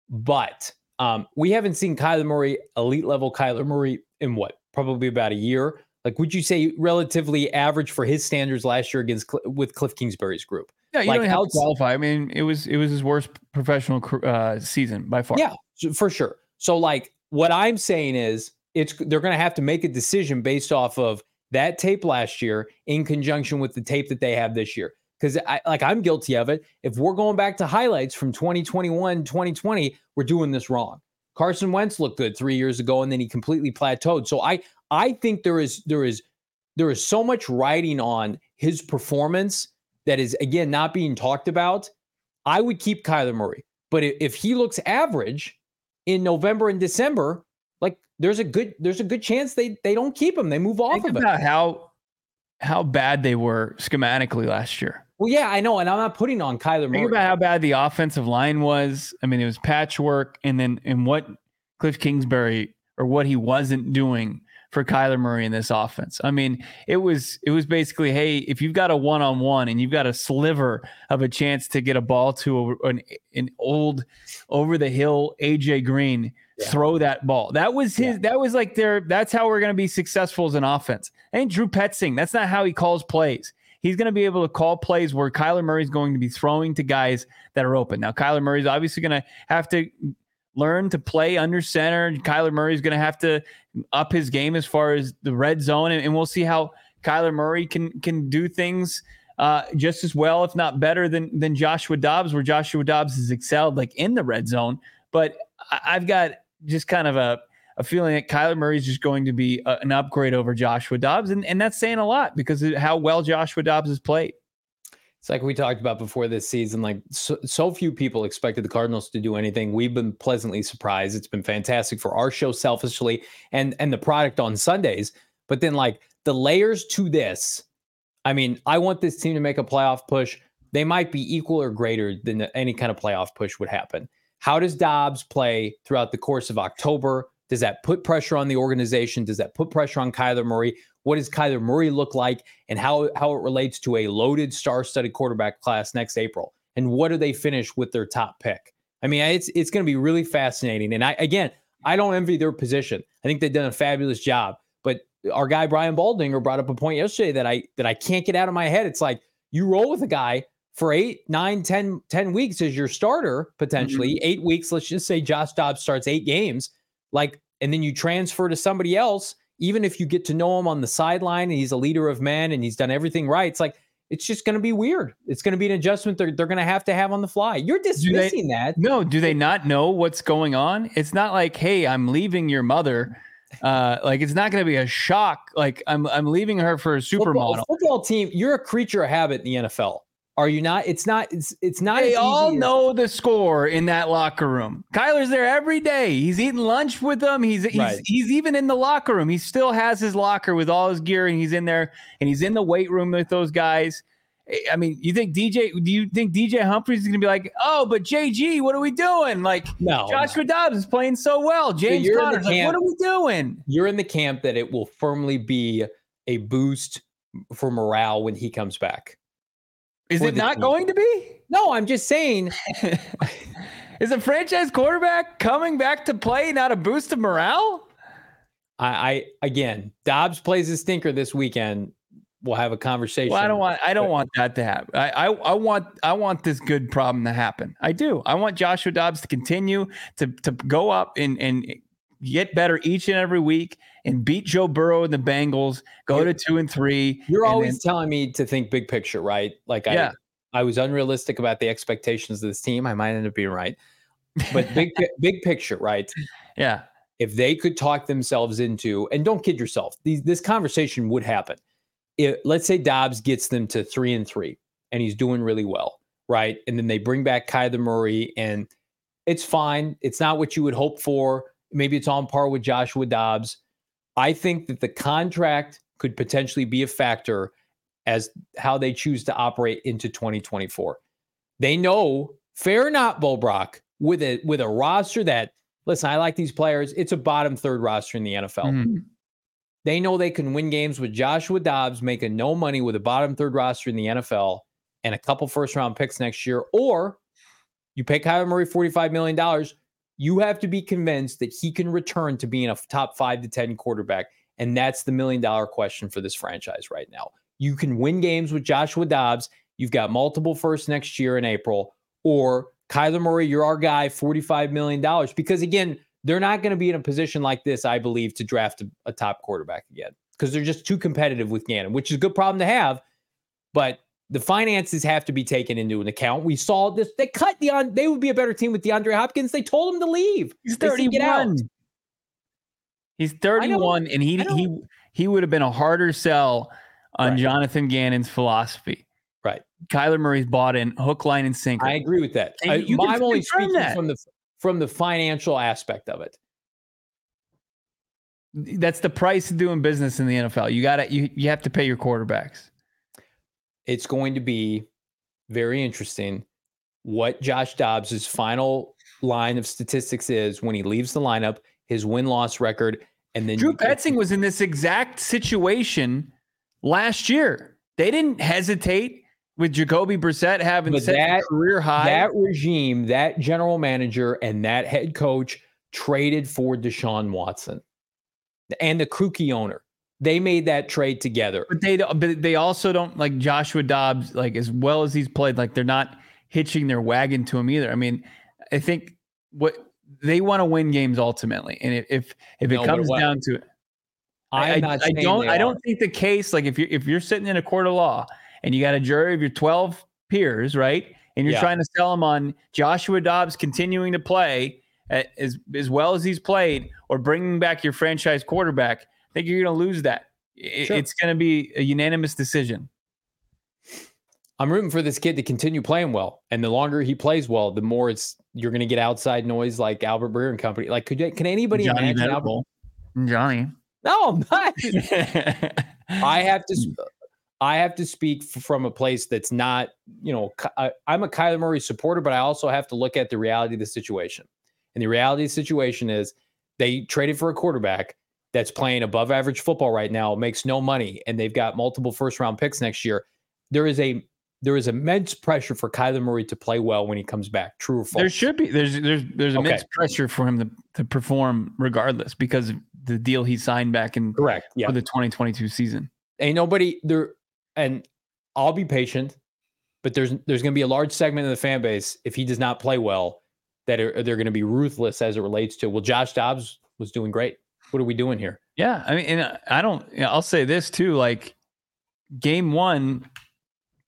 But um, we haven't seen Kyler Murray, elite level Kyler Murray, in what? Probably about a year. Like, would you say relatively average for his standards last year against with Cliff Kingsbury's group?
Yeah, you like, don't have to qualify. I mean, it was it was his worst professional uh, season by far.
Yeah, for sure. So, like, what I'm saying is it's they're going to have to make a decision based off of that tape last year in conjunction with the tape that they have this year. Because I like I'm guilty of it. If we're going back to highlights from 2021, 2020, we're doing this wrong. Carson Wentz looked good three years ago, and then he completely plateaued. So I I think there is there is there is so much riding on his performance that is again not being talked about. I would keep Kyler Murray, but if he looks average in November and December, like there's a good there's a good chance they they don't keep him. They move off
Think
of
about it. How how bad they were schematically last year.
Well, yeah, I know, and I'm not putting on Kyler Murray.
Think about how bad the offensive line was. I mean, it was patchwork, and then and what Cliff Kingsbury or what he wasn't doing for Kyler Murray in this offense. I mean, it was it was basically, hey, if you've got a one on one and you've got a sliver of a chance to get a ball to a, an an old over the hill AJ Green, yeah. throw that ball. That was his. Yeah. That was like their. That's how we're going to be successful as an offense. And Drew Petzing, that's not how he calls plays. He's going to be able to call plays where Kyler Murray is going to be throwing to guys that are open. Now, Kyler Murray is obviously going to have to learn to play under center. Kyler Murray is going to have to up his game as far as the red zone, and, and we'll see how Kyler Murray can can do things uh, just as well, if not better, than than Joshua Dobbs, where Joshua Dobbs has excelled like in the red zone. But I've got just kind of a a feeling that Kyler Murray is just going to be a, an upgrade over Joshua Dobbs, and and that's saying a lot because of how well Joshua Dobbs has played.
It's like we talked about before this season. Like so, so, few people expected the Cardinals to do anything. We've been pleasantly surprised. It's been fantastic for our show, selfishly, and and the product on Sundays. But then, like the layers to this, I mean, I want this team to make a playoff push. They might be equal or greater than any kind of playoff push would happen. How does Dobbs play throughout the course of October? Does that put pressure on the organization? Does that put pressure on Kyler Murray? What does Kyler Murray look like and how, how it relates to a loaded star studded quarterback class next April? And what do they finish with their top pick? I mean, it's it's going to be really fascinating. And I again, I don't envy their position. I think they've done a fabulous job. But our guy Brian Baldinger brought up a point yesterday that I that I can't get out of my head. It's like you roll with a guy for eight, nine, ten, ten weeks as your starter, potentially mm-hmm. eight weeks. Let's just say Josh Dobbs starts eight games, like, and then you transfer to somebody else even if you get to know him on the sideline and he's a leader of men and he's done everything right, it's like it's just going to be weird. It's going to be an adjustment they're, they're going to have to have on the fly. You're dismissing
they,
that.
No, do they not know what's going on? It's not like, hey, I'm leaving your mother. Uh, like it's not going to be a shock. Like I'm I'm leaving her for a supermodel.
Football, football team, you're a creature of habit in the NFL. Are you not? It's not. It's it's not.
They all know the score in that locker room. Kyler's there every day. He's eating lunch with them. He's he's right. he's even in the locker room. He still has his locker with all his gear, and he's in there, and he's in the weight room with those guys. I mean, you think DJ? Do you think DJ Humphries is going to be like, oh, but JG, what are we doing? Like, no, Joshua no. Dobbs is playing so well. James so Conner, like, what are we doing?
You're in the camp that it will firmly be a boost for morale when he comes back.
Is it not team. going to be?
No, I'm just saying.
Is a franchise quarterback coming back to play not a boost of morale?
I, I again, Dobbs plays a stinker this weekend. We'll have a conversation.
Well, I don't want I don't want that to happen. I, I I want I want this good problem to happen. I do. I want Joshua Dobbs to continue to to go up and and get better each and every week and beat Joe Burrow and the Bengals, go to two and three.
You're and always then, telling me to think big picture, right? Like I, yeah. I was unrealistic about the expectations of this team. I might end up being right, but big big picture, right?
Yeah.
If they could talk themselves into, and don't kid yourself, these, this conversation would happen. If, let's say Dobbs gets them to three and three, and he's doing really well, right? And then they bring back Kyler Murray, and it's fine. It's not what you would hope for. Maybe it's on par with Joshua Dobbs I think that the contract could potentially be a factor as how they choose to operate into 2024. They know, fair or not, Brack, with a with a roster that listen, I like these players. It's a bottom third roster in the NFL. Mm-hmm. They know they can win games with Joshua Dobbs making no money with a bottom third roster in the NFL and a couple first round picks next year, or you pay Kyler Murray $45 million you have to be convinced that he can return to being a top five to 10 quarterback. And that's the million dollar question for this franchise right now. You can win games with Joshua Dobbs. You've got multiple firsts next year in April, or Kyler Murray, you're our guy, $45 million. Because again, they're not going to be in a position like this, I believe, to draft a, a top quarterback again because they're just too competitive with Gannon, which is a good problem to have. But the finances have to be taken into an account. We saw this. They cut the They would be a better team with DeAndre Hopkins. They told him to leave.
He's thirty-one. He's thirty-one, and he he he would have been a harder sell on right. Jonathan Gannon's philosophy.
Right.
Kyler Murray's bought in hook, line, and sinker.
I agree with that. I, I'm only speaking that. from the from the financial aspect of it.
That's the price of doing business in the NFL. You got to you you have to pay your quarterbacks
it's going to be very interesting what Josh Dobbs' final line of statistics is when he leaves the lineup. his win loss record, and then
Drew Petzing was in this exact situation last year. They didn't hesitate with Jacoby Brissett having set
that-
career high.
that regime, that general manager, and that head coach traded for Deshaun Watson and the Kruki owner. They made that trade together.
But they but they also don't like Joshua Dobbs like as well as he's played like they're not hitching their wagon to him either. I mean, I think what they want to win games ultimately, and if if, if it
No,
comes down to it, I, I- I don't I don't think the case like if you if you're sitting in a court of law and you got a jury of your 12 peers, right? And you're
Yeah.
trying to sell them on Joshua Dobbs continuing to play eh, as as well as he's played or bringing back your franchise quarterback, I think you're going to lose that. I-
Sure.
It's going to be a unanimous decision.
I'm rooting for this kid to continue playing well, and the longer he plays well, the more it's you're going to get outside noise like Albert Breer and company. Like, could can anybody
Johnny
imagine? Albert,
Johnny.
no, I'm not. I have to. sp- I have to speak from a place that's not, you know, I, I'm a Kyler Murray supporter, but I also have to look at the reality of the situation. And the reality of the situation is they traded for a quarterback that's playing above average football right now, makes no money, and they've got multiple first round picks next year. There is a there is immense pressure for Kyler Murray to play well when he comes back. True or false?
There should be there's there's there's
Okay.
immense pressure for him to, to perform regardless because of the deal he signed back in
correct. Yeah.
for the 2022 season.
ain't nobody there and I'll be patient, but there's there's going to be a large segment of the fan base if he does not play well that are, they're going to be ruthless as it relates to well Josh Dobbs was doing great. What are we doing here?
Yeah, I mean, and I don't. You know, I'll say this too: like game one,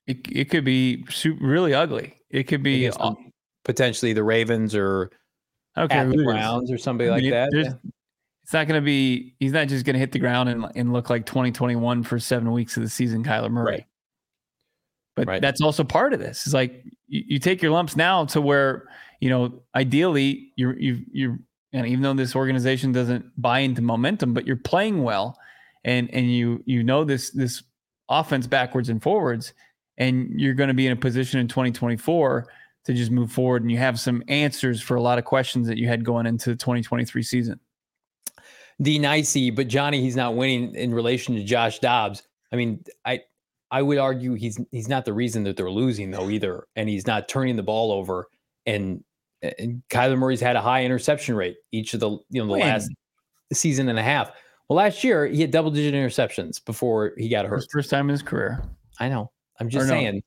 it it could be su- really ugly. It could be.
The- potentially the Ravens or
I don't care
at the. Browns or somebody like that. Yeah.
It's not going to be. He's not just going to hit the ground and and look like 2021 for seven weeks of the season, Kyler Murray.
Right.
But
Right.
that's also part of this. It's like you, you take your lumps now to where you know ideally you're you you and even though this organization doesn't buy into momentum, but you're playing well, and and you you know this this offense backwards and forwards, and you're going to be in a position in 2024 to just move forward, and you have some answers for a lot of questions that you had going into the 2023 season.
the nicey, but Johnny, he's not winning in relation to Josh Dobbs. I mean, I I would argue he's he's not the reason that they're losing though either, and he's not turning the ball over. And and Kyler Murray's had a high interception rate each of the you know the
When?
last season and a half. Well, last year he had double digit interceptions before he got hurt.
First, first time in his career.
I know. I'm just
no.
saying.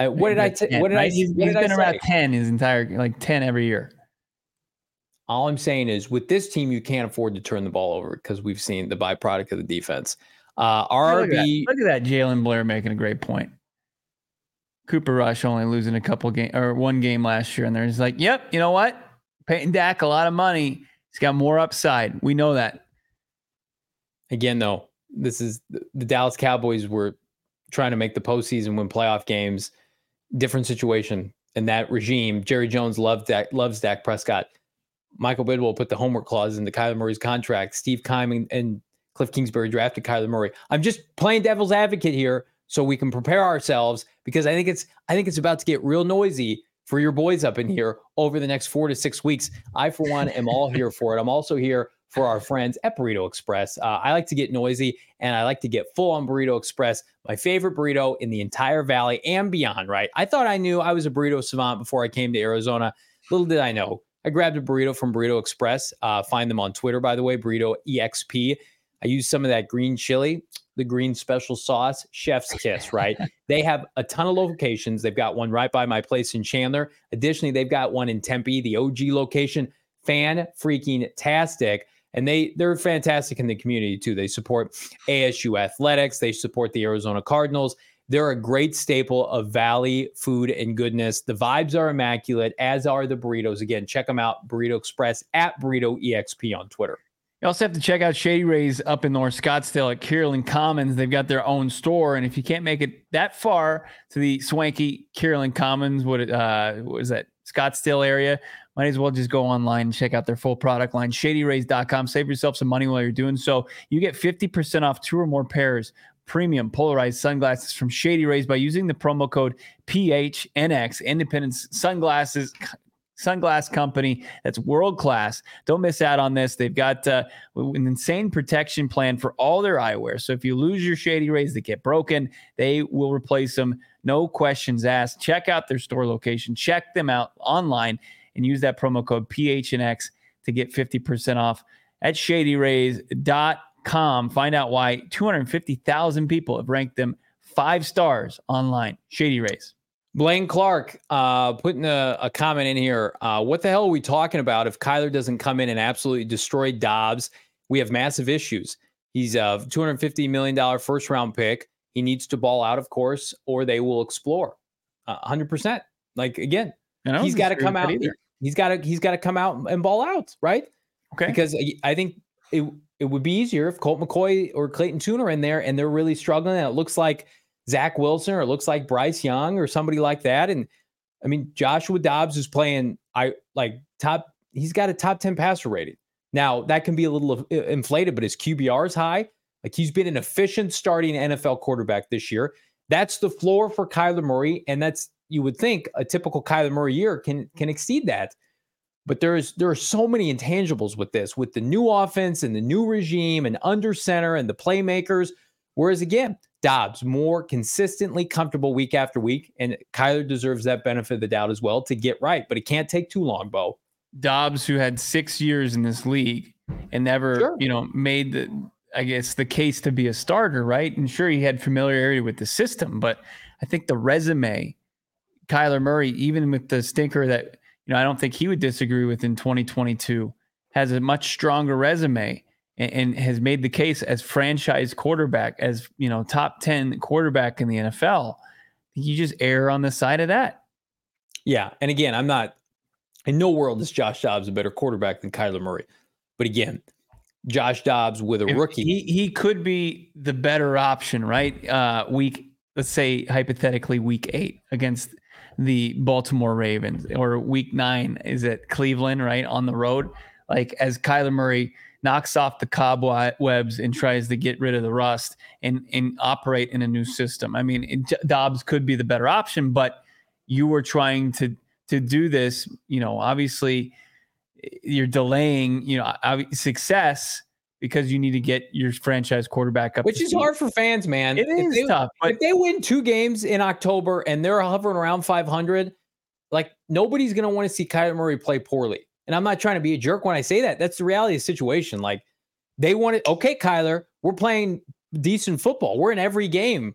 Uh, what did I
He's
say?
at 10,
What did I?
He's,
what
he's
did I
been around? 10 his entire like 10 every year.
All I'm saying is, with this team, you can't afford to turn the ball over because we've seen the byproduct of the defense. Uh,
Look at that, look at that Jalen Blair making a great point. Cooper Rush only losing a couple game or one game last year, and they're just like, "Yep, you know what? Paying Dak a lot of money. He's got more upside. We know that."
again, though, this is the, Dallas Cowboys were trying to make the postseason, win playoff games. Different situation. And that regime, Jerry Jones loved Dak, loves Dak Prescott. Michael Bidwill put the homework clause into Kyler Murray's contract. Steve Keim and, and Cliff Kingsbury drafted Kyler Murray. I'm just playing devil's advocate here so we can prepare ourselves because I think it's I think it's about to get real noisy for your boys up in here over the next four to six weeks. I, for one, am all here for it. I'm also here for our friends at Burrito Express. Uh, I like to get noisy and I like to get full on Burrito Express, my favorite burrito in the entire valley and beyond, right? I thought I knew I was a burrito savant before I came to Arizona. Little did I know. I grabbed a burrito from Burrito Express. Uh, find them on Twitter, by the way, Burrito EXP. I use some of that green chili, the green special sauce, chef's kiss, right? they have a ton of locations. They've got one right by my place in Chandler. Additionally, they've got one in Tempe, the OG location. Fan freaking tastic. And they they're fantastic in the community too. They support ASU athletics. They support the Arizona Cardinals. They're a great staple of Valley food and goodness. The vibes are immaculate, as are the burritos. Again, check them out. Burrito Express at Burrito EXP on Twitter.
You also have to check out Shady Rays up in North Scottsdale at Kierland Commons. They've got their own store, and if you can't make it that far to the swanky Kierland Commons, what uh, that Scottsdale area? Might as well just go online and check out their full product line, ShadyRays.com. Save yourself some money while you're doing so. You get 50% off two or more pairs premium polarized sunglasses from Shady Rays by using the promo code PHNX. Independence sunglasses sunglass company that's world class. Don't miss out on this. They've got uh, an insane protection plan for all their eyewear. So if you lose your shady rays that get broken, they will replace them. No questions asked. Check out their store location. Check them out online and use that promo code PHNX to get 50% off at shadyrays.com. Find out why 250,000 people have ranked them five stars online. Shady Rays.
Blaine Clark uh, putting a, a, comment in here. Uh, what the hell are we talking about if Kyler doesn't come in and absolutely destroy Dobbs? We have massive issues. He's a $250 million first round pick. He needs to ball out, of course, or they will explore. Uh, 100%. Like, again, he's got to come out. Either. He's got to he's got to come out and ball out, right?
Okay.
Because I think it it would be easier if Colt McCoy or Clayton Tune are in there and they're really struggling. And it looks like Zach Wilson or it looks like Bryce Young or somebody like that. And I mean, Joshua Dobbs is playing I like top. He's got a top ten passer rating. Now that can be a little uh, inflated, but his QBR is high. Like he's been an efficient starting NFL quarterback this year. That's the floor for Kyler Murray, and that's you would think a typical Kyler Murray year can can exceed that. But there's there are so many intangibles with this, with the new offense and the new regime and under center and the playmakers. Whereas again, Dobbs more consistently comfortable week after week, and Kyler deserves that benefit of the doubt as well to get right. But it can't take too long, Bo.
Dobbs, who had six years in this league and never, sure. you know, made the I guess the case to be a starter, right? And sure, he had familiarity with the system, but I think the resume, Kyler Murray, even with the stinker that you know I don't think he would disagree with in 2022, has a much stronger resume and, and has made the case as franchise quarterback, as you know, top 10 quarterback in the NFL. You just err on the side of that.
Yeah. And again, I'm not in no world is Josh Dobbs a better quarterback than Kyler Murray. But again, Josh Dobbs with a rookie.
He, he could be the better option, right? Uh, week, let's say hypothetically, week eight against the Baltimore Ravens, or week nine is it Cleveland, right? On the road. Like as Kyler Murray knocks off the cobwebs and tries to get rid of the rust and and operate in a new system. I mean, it, Dobbs could be the better option, but you were trying to to do this. You know, obviously, you're delaying. You know, success because you need to get your franchise quarterback up.
Which is hard for fans, man.
It is
they,
tough.
But if they win two games in October and they're hovering around 500, like nobody's going to want to see Kyler Murray play poorly. And I'm not trying to be a jerk when I say that. That's the reality of the situation. Like they wanted, okay, Kyler, we're playing decent football. We're in every game.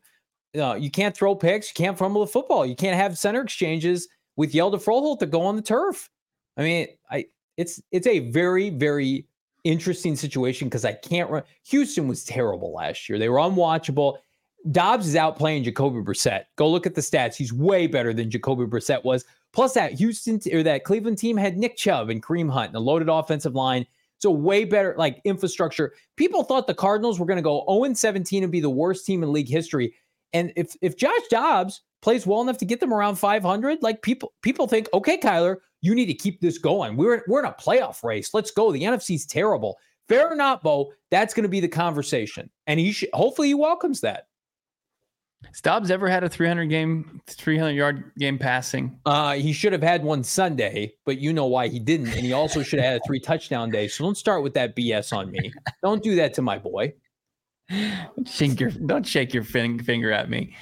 Uh, you can't throw picks. You can't fumble the football. You can't have center exchanges with Hjalte Froholdt to go on the turf. I mean, I it's it's a very very interesting situation because I can't run. Houston was terrible last year. They were unwatchable. Dobbs is out playing Jacoby Brissett. Go look at the stats. He's way better than Jacoby Brissett was. Plus, that Houston or that Cleveland team had Nick Chubb and Kareem Hunt and a loaded offensive line. So way better like infrastructure. People thought the Cardinals were going to go 0 17 and be the worst team in league history. And if if Josh Dobbs plays well enough to get them around 500, like people people think, okay, Kyler, you need to keep this going. We're we're in a playoff race. Let's go. The NFC's terrible. Fair or not, Bo, that's going to be the conversation, and he should, hopefully he welcomes that.
Dobbs ever had a 300 game, 300 yard game passing?
Uh, he should have had one Sunday, but you know why he didn't. And he also should have had a three touchdown day. So don't start with that BS on me. Don't do that to my boy.
Shake your, don't shake your finger at me.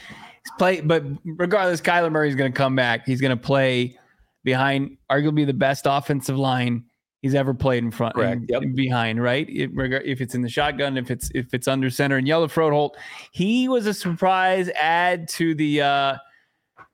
He's play, but regardless, Kyler Murray is going to come back. He's going to play behind arguably the best offensive line he's ever played in front
Correct.
Yep. behind, right? if it's in the shotgun, if it's if it's under center and Hjalte Froholdt, he was a surprise add to the uh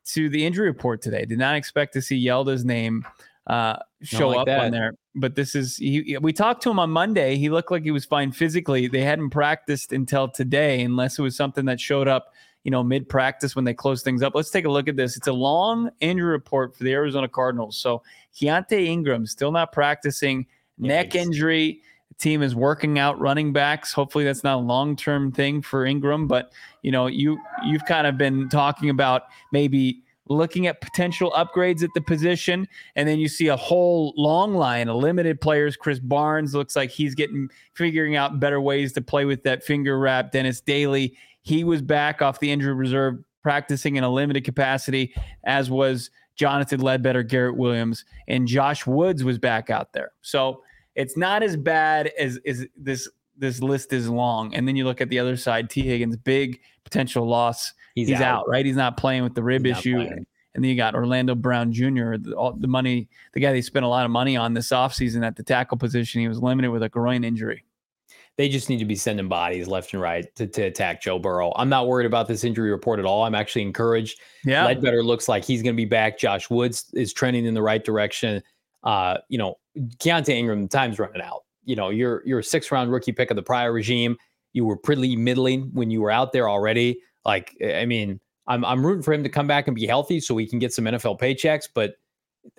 to the injury report today. Did not expect to see Hjalte's name uh show like up that. on there. But this is he we talked to him on Monday. He looked like he was fine physically. They hadn't practiced until today, unless it was something that showed up you know, mid practice when they close things up. Let's take a look at this. It's a long injury report for the Arizona Cardinals. So Keaontay Ingram still not practicing, neck injury. The team is working out running backs. Hopefully that's not a long-term thing for Ingram, but you know, you you've kind of been talking about maybe looking at potential upgrades at the position. And then you see a whole long line of limited players. Krys Barnes looks like he's getting figuring out better ways to play with that finger wrap. Dennis Daly he was back off the injury reserve practicing in a limited capacity, as was Jonathan Ledbetter, Garrett Williams, and Josh Woods was back out there. So it's not as bad as, as this this list is long. And then you look at the other side, Tee Higgins, big potential loss. He's, He's out. out. right? He's not playing with the rib He's issue. And then you got Orlando Brown Jr., the, all, the money, the guy they spent a lot of money on this offseason at the tackle position. He was limited with a groin injury.
They just need to be sending bodies left and right to, to attack Joe Burrow. I'm not worried about this injury report at all. I'm actually encouraged. Yeah. Ledbetter looks like he's going to be back. Josh Woods is trending in the right direction. Uh, you know, Keaontay Ingram, the time's running out. You know, you're you're a six round rookie pick of the prior regime. You were pretty middling when you were out there already. Like, I mean, I'm I'm rooting for him to come back and be healthy so he can get some NFL paychecks. But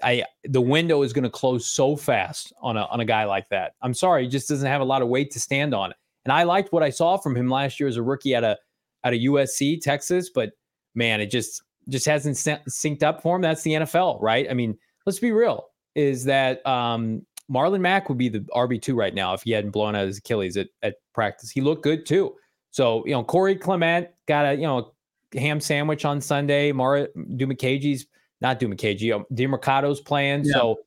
I the window is going to close so fast on a on a guy like that. I'm sorry, he just doesn't have a lot of weight to stand on. And I liked what I saw from him last year as a rookie at a at a USC Texas, but man, it just just hasn't synced up for him. That's the NFL, right? I mean, let's be real. Is that um, Marlon Mack would be the RB two right now if he hadn't blown out his Achilles at, at practice. He looked good too. So you know, Corey Clement got a you know ham sandwich on Sunday. Emari Demercado's not Dumakaji, um, Demercado's playing. Yeah. So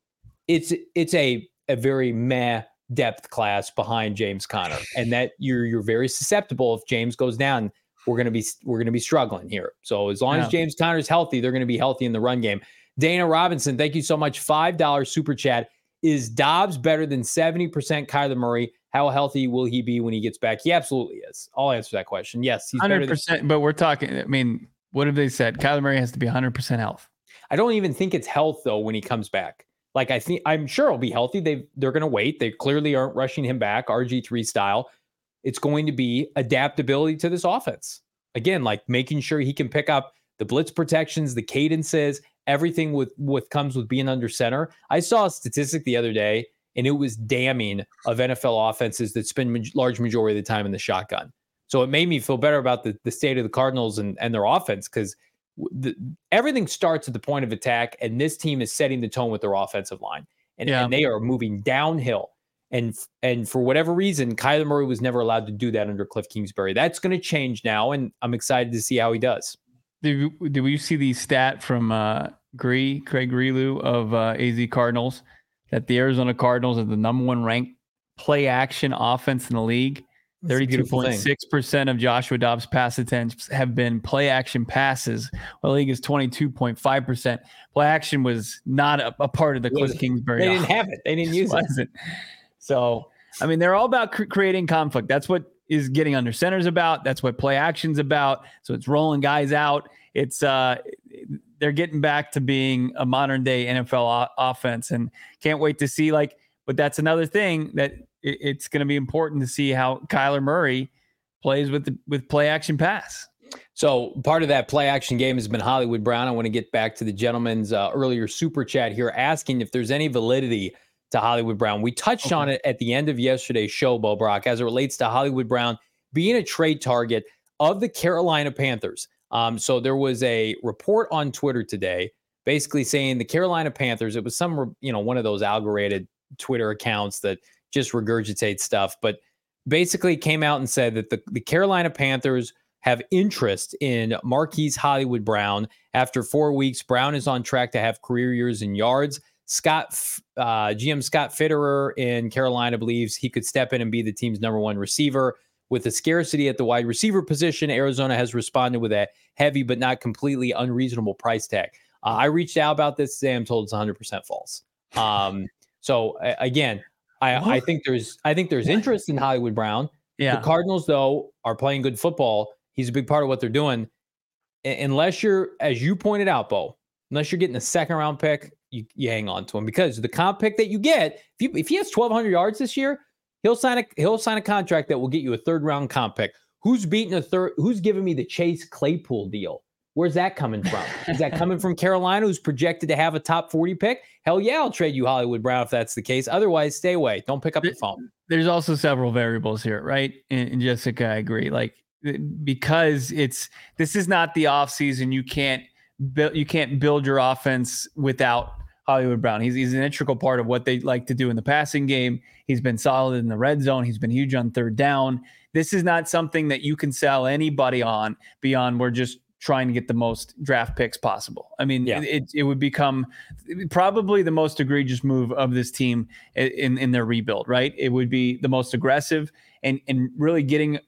it's it's a a very meh depth class behind James Conner, and that you're you're very susceptible if James goes down. We're gonna be we're gonna be struggling here. So as long yeah. as James Conner's healthy, they're gonna be healthy in the run game. Dana Robinson, thank you so much. Five dollars super chat. Is Dobbs better than seventy percent Kyler Murray? How healthy will he be when he gets back? He absolutely is. I'll answer that question. Yes,
he's hundred percent. But we're talking. I mean, what have they said? Kyler Murray has to be hundred percent health.
I don't even think it's health though when he comes back. Like I think I'm sure he'll be healthy. They they're going to wait. They clearly aren't rushing him back RG three style. It's going to be adaptability to this offense. Again, like making sure he can pick up the blitz protections, the cadences, everything with what comes with being under center. I saw a statistic the other day, and it was damning of NFL offenses that spend large majority of the time in the shotgun. So it made me feel better about the, the state of the Cardinals and, and their offense because the, everything starts at the point of attack, and this team is setting the tone with their offensive line, and, yeah. and they are moving downhill. And and for whatever reason, Kyler Murray was never allowed to do that under Cliff Kingsbury. That's going to change now, and I'm excited to see how he does.
Did, did we see the stat from uh, Gree, Craig of uh, AZ Cardinals that the Arizona Cardinals are the number one ranked play action offense in the league? Thirty-two point six percent of Joshua Dobbs' pass attempts have been play action passes. Well, the league is twenty-two point five percent. Play action was not a, a part of the Cliff Kingsbury.
They didn't offense. have it. They didn't use it.
So, I mean, they're all about cr- creating conflict. That's what is getting under centers about. That's what play action's about. So it's rolling guys out. It's uh, they're getting back to being a modern day NFL o- offense, and can't wait to see like. But that's another thing that it, it's going to be important to see how Kyler Murray plays with the, with play action pass.
So part of that play action game has been Hollywood Brown. I want to get back to the gentleman's uh, earlier super chat here, asking if there's any validity to Hollywood Brown. We touched okay. on it at the end of yesterday's show, Bo Brack, as it relates to Hollywood Brown being a trade target of the Carolina Panthers. Um, so there was a report on Twitter today, basically saying the Carolina Panthers. It was some, you know, one of those algorithm Twitter accounts that just regurgitate stuff. But basically came out and said that the, the Carolina Panthers have interest in Marquise Hollywood Brown. After four weeks, Brown is on track to have career years in yards. Scott, uh, GM Scott Fitterer in Carolina believes he could step in and be the team's number one receiver. With the scarcity at the wide receiver position, Arizona has responded with a heavy but not completely unreasonable price tag. Uh, I reached out about this today. I'm told it's 100% false. Um, so again, I, I think there's I think there's interest in Hollywood Brown. Yeah. The Cardinals, though, are playing good football. He's a big part of what they're doing. unless you're, as you pointed out, Bo, unless you're getting a second round pick, you, you hang on to him because the comp pick that you get, if you if he has 1,200 yards this year, he'll sign a he'll sign a contract that will get you a third round comp pick. Who's beating a third? Who's giving me the Chase Claypool deal? Where's that coming from? Is that coming from Carolina, who's projected to have a top 40 pick? Hell yeah, I'll trade you Hollywood Brown if that's the case. Otherwise, stay away. Don't pick up the phone.
There's also several variables here, right? And, and Jessica, I agree. Like because it's this is not the offseason. You can't build you can't build your offense without Hollywood Brown. He's he's an integral part of what they like to do in the passing game. He's been solid in the red zone. He's been huge on third down. This is not something that you can sell anybody on beyond we're just trying to get the most draft picks possible. I mean,
Yeah.
it, it would become probably the most egregious move of this team in in their rebuild, right? It would be the most aggressive and and really getting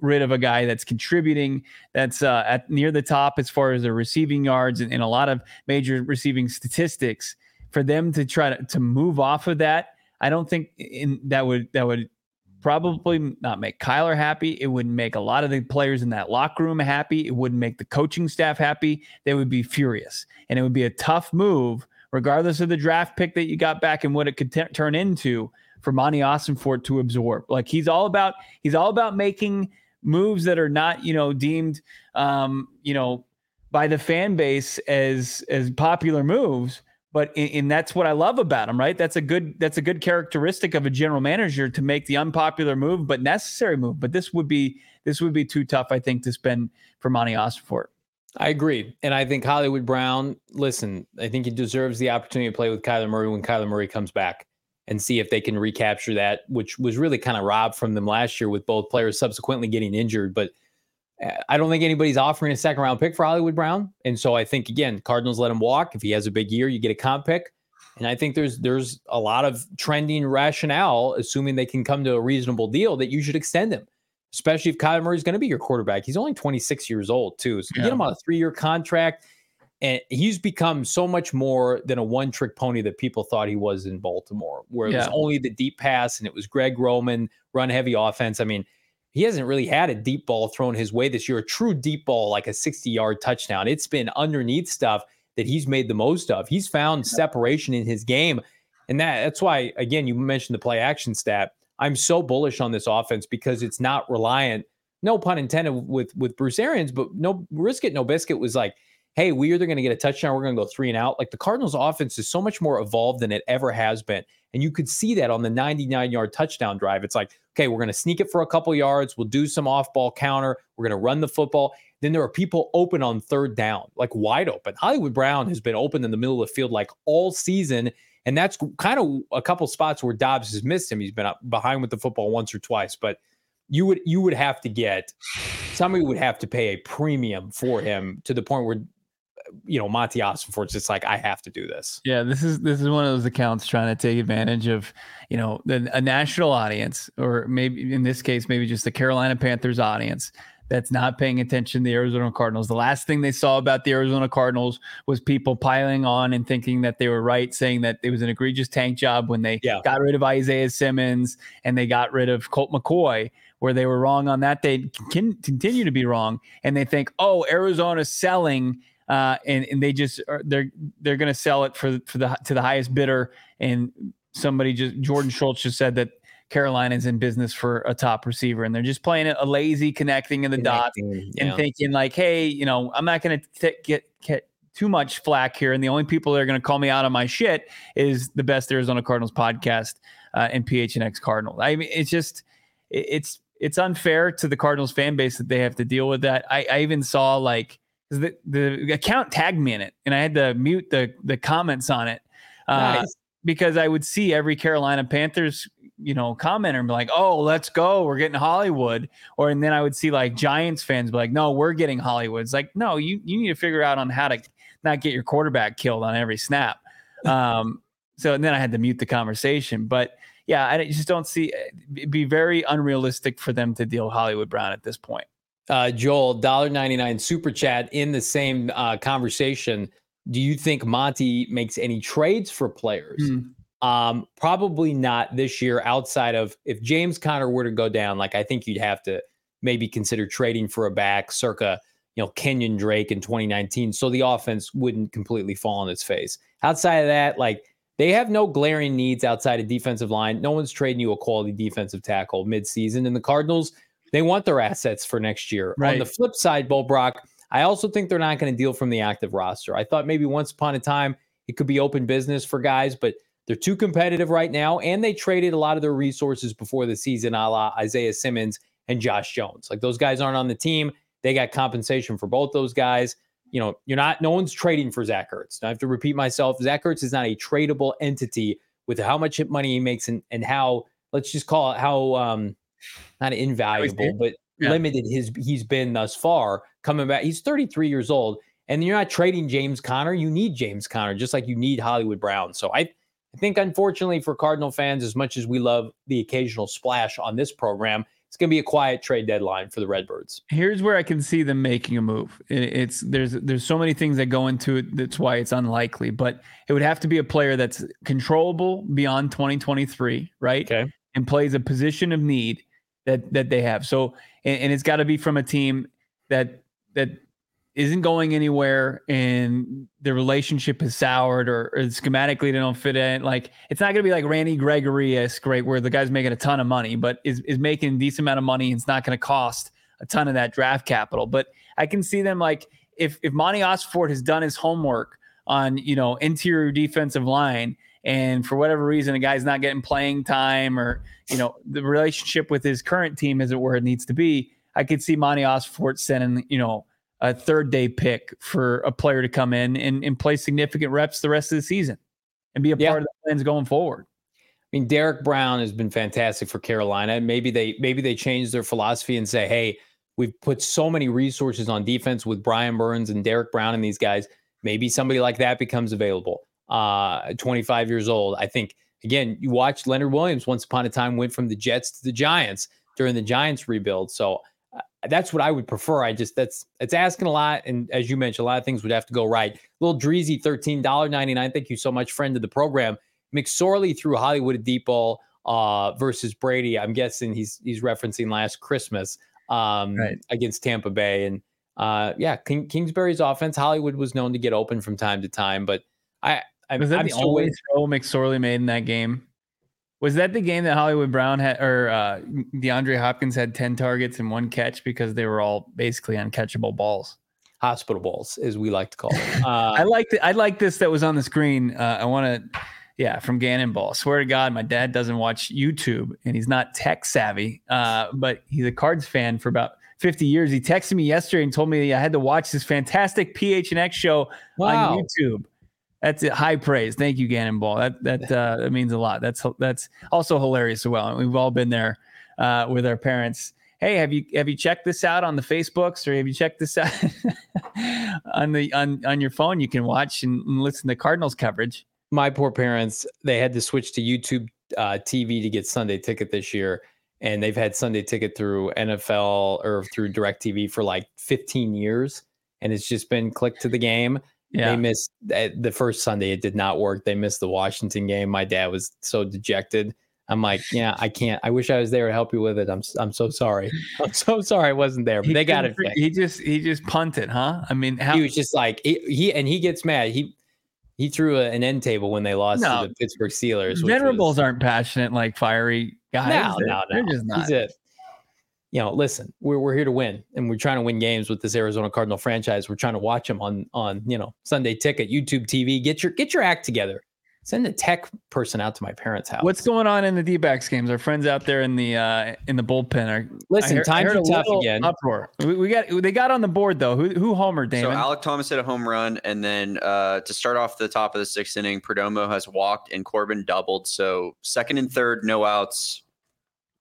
rid of a guy that's contributing, that's uh, at near the top as far as the receiving yards and, and a lot of major receiving statistics. For them to try to, to move off of that, I don't think in that would that would probably not make Kyler happy. It wouldn't make a lot of the players in that locker room happy. It wouldn't make the coaching staff happy. They would be furious. And it would be a tough move, regardless of the draft pick that you got back and what it could t- turn into for Monti Austin Ossenfort to absorb. Like he's all about he's all about making moves that are not, you know, deemed um, you know, by the fan base as as popular moves but and, that's what I love about him, right? That's a good that's a good characteristic of a general manager to make the unpopular move, but necessary move. But this would be this would be too tough, I think, to spend for Monti Ossenfort.
I agree. And I think Hollywood Brown, listen, I think he deserves the opportunity to play with Kyler Murray when Kyler Murray comes back and see if they can recapture that, which was really kind of robbed from them last year with both players subsequently getting injured. But I don't think anybody's offering a second round pick for Hollywood Brown. And so I think again, Cardinals let him walk. If he has a big year, you get a comp pick. And I think there's there's a lot of trending rationale, assuming they can come to a reasonable deal, that you should extend him, especially if Kyler Murray is going to be your quarterback. He's only 26 years old too, so
Yeah.
get him on a three year contract. And he's become so much more than a one trick pony that people thought he was in Baltimore, where it was only the deep pass and it was Greg Roman run heavy offense. I mean, he hasn't really had a deep ball thrown his way this year, a true deep ball, like a 60 yard touchdown. It's been underneath stuff that he's made the most of. He's found separation in his game. And that that's why, again, you mentioned the play action stat. I'm so bullish on this offense because it's not reliant, no pun intended with with Bruce Arians, but no risk it, no biscuit was like, hey, we either going to get a touchdown, we're going to go three and out. Like the Cardinals offense is so much more evolved than it ever has been. And you could see that on the 99 yard touchdown drive. It's like, okay, we're going to sneak it for a couple yards. We'll do some off ball counter. We're going to run the football. Then there are people open on third down, like wide open. Hollywood Brown has been open in the middle of the field like all season. And that's kind of a couple spots where Dobbs has missed him. He's been behind with the football once or twice, but you would you would have to get somebody would have to pay a premium for him to the point where you know Monti Ossenfort's just like I have to do this.
Yeah, this is this is one of those accounts trying to take advantage of, you know, the, a national audience, or maybe in this case, maybe just the Carolina Panthers audience that's not paying attention to the Arizona Cardinals. The last thing they saw about the Arizona Cardinals was people piling on and thinking that they were right, saying that it was an egregious tank job when they
Yeah.
got rid of Isaiah Simmons and they got rid of Colt McCoy. Where they were wrong on that, they can continue to be wrong, and they think, "Oh, Arizona's selling uh, and and they just are, they're they're going to sell it for for the to the highest bidder. And somebody just Jordan Schultz just said that Carolina's in business for a top receiver, and they're just playing a lazy connecting in the dots
Connecting,
and thinking like, hey, you know, I'm not going to get get too much flack here, and the only people that are going to call me out on my shit is the best Arizona Cardinals podcast uh, and PHNX Cardinals. I mean, it's just it- it's it's unfair to the Cardinals fan base that they have to deal with that. I, I even saw like 'cause the the account tagged me in it, and I had to mute the the comments on it. Uh,
Nice.
because I would see every Carolina Panthers, you know, commenter and be like, "Oh, let's go, we're getting Hollywood," or and then I would see like Giants fans be like, "No, we're getting Hollywood." It's like, no, you you need to figure out on how to not get your quarterback killed on every snap. Um, so and then I had to mute the conversation, but yeah, I just don't see it'd be very unrealistic for them to deal Hollywood Brown at this point.
Uh, Joel, $1.99 super chat in the same uh, conversation. Do you think Monti makes any trades for players?
Hmm.
Um, probably not this year, outside of if James Conner were to go down, like I think you'd have to maybe consider trading for a back circa, you know, Kenyon Drake in 2019. So the offense wouldn't completely fall on its face. Outside of that, like they have no glaring needs outside of defensive line. No one's trading you a quality defensive tackle midseason. And the Cardinals, they want their assets for next year. On the flip side, Bo Brack, I also think they're not going to deal from the active roster. I thought maybe once upon a time it could be open business for guys, but they're too competitive right now. And they traded a lot of their resources before the season, a la Isaiah Simmons and Josh Jones. Like those guys aren't on the team. They got compensation for both those guys. You know, you're not, no one's trading for Zach Ertz. I have to repeat myself. Zach Ertz is not a tradable entity with how much money he makes and, and how, let's just call it how, um, not invaluable, but yeah. limited his he's been thus far coming back. He's 33 years old, and you're not trading James Conner. You need James Conner just like you need Hollywood Brown. So I, I think unfortunately for Cardinal fans, as much as we love the occasional splash on this program, it's going to be a quiet trade deadline for the Redbirds.
Here's where I can see them making a move. It's there's there's so many things that go into it. That's why it's unlikely, but it would have to be a player that's controllable beyond 2023, right?
Okay.
And plays a position of need that that they have. So and, and it's got to be from a team that that isn't going anywhere and the relationship is soured or, or schematically they don't fit in. Like it's not going to be like Randy Gregory esque, right? Where the guy's making a ton of money, but is, is making a decent amount of money. And it's not going to cost a ton of that draft capital. But I can see them like if, if Monti Ossenfort has done his homework on, you know, interior defensive line and for whatever reason, a guy's not getting playing time or, you know, the relationship with his current team isn't where it needs to be. I could see Monti Ossenfort sending, you know, a third day pick for a player to come in and, and play significant reps the rest of the season and be a yeah. part of the plans going forward.
I mean, Derrick Brown has been fantastic for Carolina. Maybe they maybe they change their philosophy and say, hey, we've put so many resources on defense with Brian Burns and Derrick Brown and these guys. Maybe somebody like that becomes available. Uh, 25 years old. I think again, you watched Leonard Williams once upon a time went from the Jets to the Giants during the Giants rebuild. So that's what I would prefer. I just that's it's asking a lot, and as you mentioned, a lot of things would have to go right. Little Dreezy, thirteen dollar ninety nine. Thank you so much, friend of the program. McSorley threw Hollywood a deep ball uh, versus Brady. I'm guessing he's he's referencing last Christmas um, right. against Tampa Bay, and uh, yeah, King, Kingsbury's offense. Hollywood was known to get open from time to time, but I. I
was that
I'm
the only throw McSorley made in that game? Was that the game that Hollywood Brown had or uh, DeAndre Hopkins had 10 targets and one catch because they were all basically uncatchable balls?
Hospital balls, as we like to call them. Uh,
I like I like this that was on the screen. Uh, I want to, yeah, from Gannon Ball. Swear to God, my dad doesn't watch YouTube and he's not tech savvy, uh, but he's a Cards fan for about 50 years. He texted me yesterday and told me I had to watch this fantastic PHNX show wow. on YouTube. That's it. High praise. Thank you, Gannon Ball. That that uh, that means a lot. That's that's also hilarious as well. And we've all been there uh, with our parents. Hey, have you have you checked this out on the Facebooks or have you checked this out on the on on your phone? You can watch and, and listen to Cardinals coverage.
My poor parents, they had to switch to YouTube uh, TV to get Sunday Ticket this year, and they've had Sunday Ticket through NFL or through DirecTV for like 15 years, and it's just been click to the game yeah. They missed eh, the first Sunday. It did not work. They missed the Washington game. My dad was so dejected. I'm like, yeah, I can't. I wish I was there to help you with it. I'm I'm so sorry. I'm so sorry I wasn't there. But he they got it. Fixed.
He just he just punted, huh? I mean,
how- he was just like he, he and he gets mad. He he threw a, an end table when they lost no, to the Pittsburgh Steelers.
Venerables was, aren't passionate like fiery guys.
No, no, no. They're just not. He's a, you know, listen, we're we're here to win, and we're trying to win games with this Arizona Cardinal franchise. We're trying to watch them on on you know Sunday Ticket, YouTube TV. Get your get your act together. Send a tech person out to my parents' house.
What's going on in the D-backs games? Our friends out there in the uh, in the bullpen are
listen. Heard, times are tough again.
Uproar. We, we, got they got on the board though. Who who homered? Damon?
So Alek Thomas hit a home run, and then uh, to start off the top of the sixth inning, Perdomo has walked and Corbin doubled. So second and third, no outs.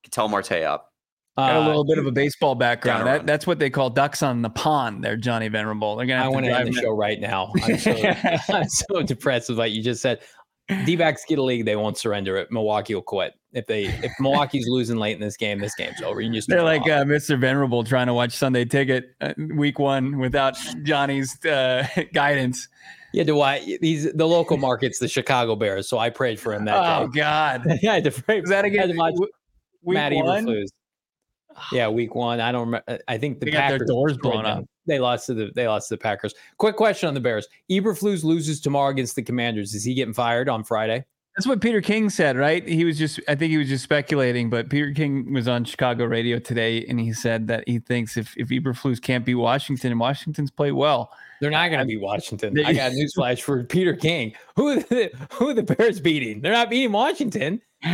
Ketel Marte up.
Got a little uh, bit of a baseball background. That, that's what they call ducks on the pond. There, Johnny Venerable. They're gonna.
I want to end the show right now. I'm so, I'm so depressed with what you just said. D-backs get a league, they won't surrender it. Milwaukee will quit if they if Milwaukee's losing late in this game. This game's over. You just
they're like uh, Mr. Venerable trying to watch Sunday Ticket uh, week one without Johnny's uh, guidance.
Yeah, do I? These the local markets, the Chicago Bears. So I prayed for him that
oh,
day.
God,
yeah, I had to pray.
Was that against
week Matt? Eberflus. Yeah, week one. I don't remember. Uh, I think the
they
Packers
got their doors blown up.
They lost to the they lost to the Packers. Quick question on the Bears. Eberflus loses tomorrow against the Commanders. Is he getting fired on Friday?
That's what Peter King said, right? He was just I think he was just speculating, but Peter King was on Chicago radio today and he said that he thinks if if Eberflus can't be Washington and Washington's play well,
they're not going to be Washington. They, I got a newsflash for Peter King. Who are the, who are the Bears beating? They're not beating Washington.
Oh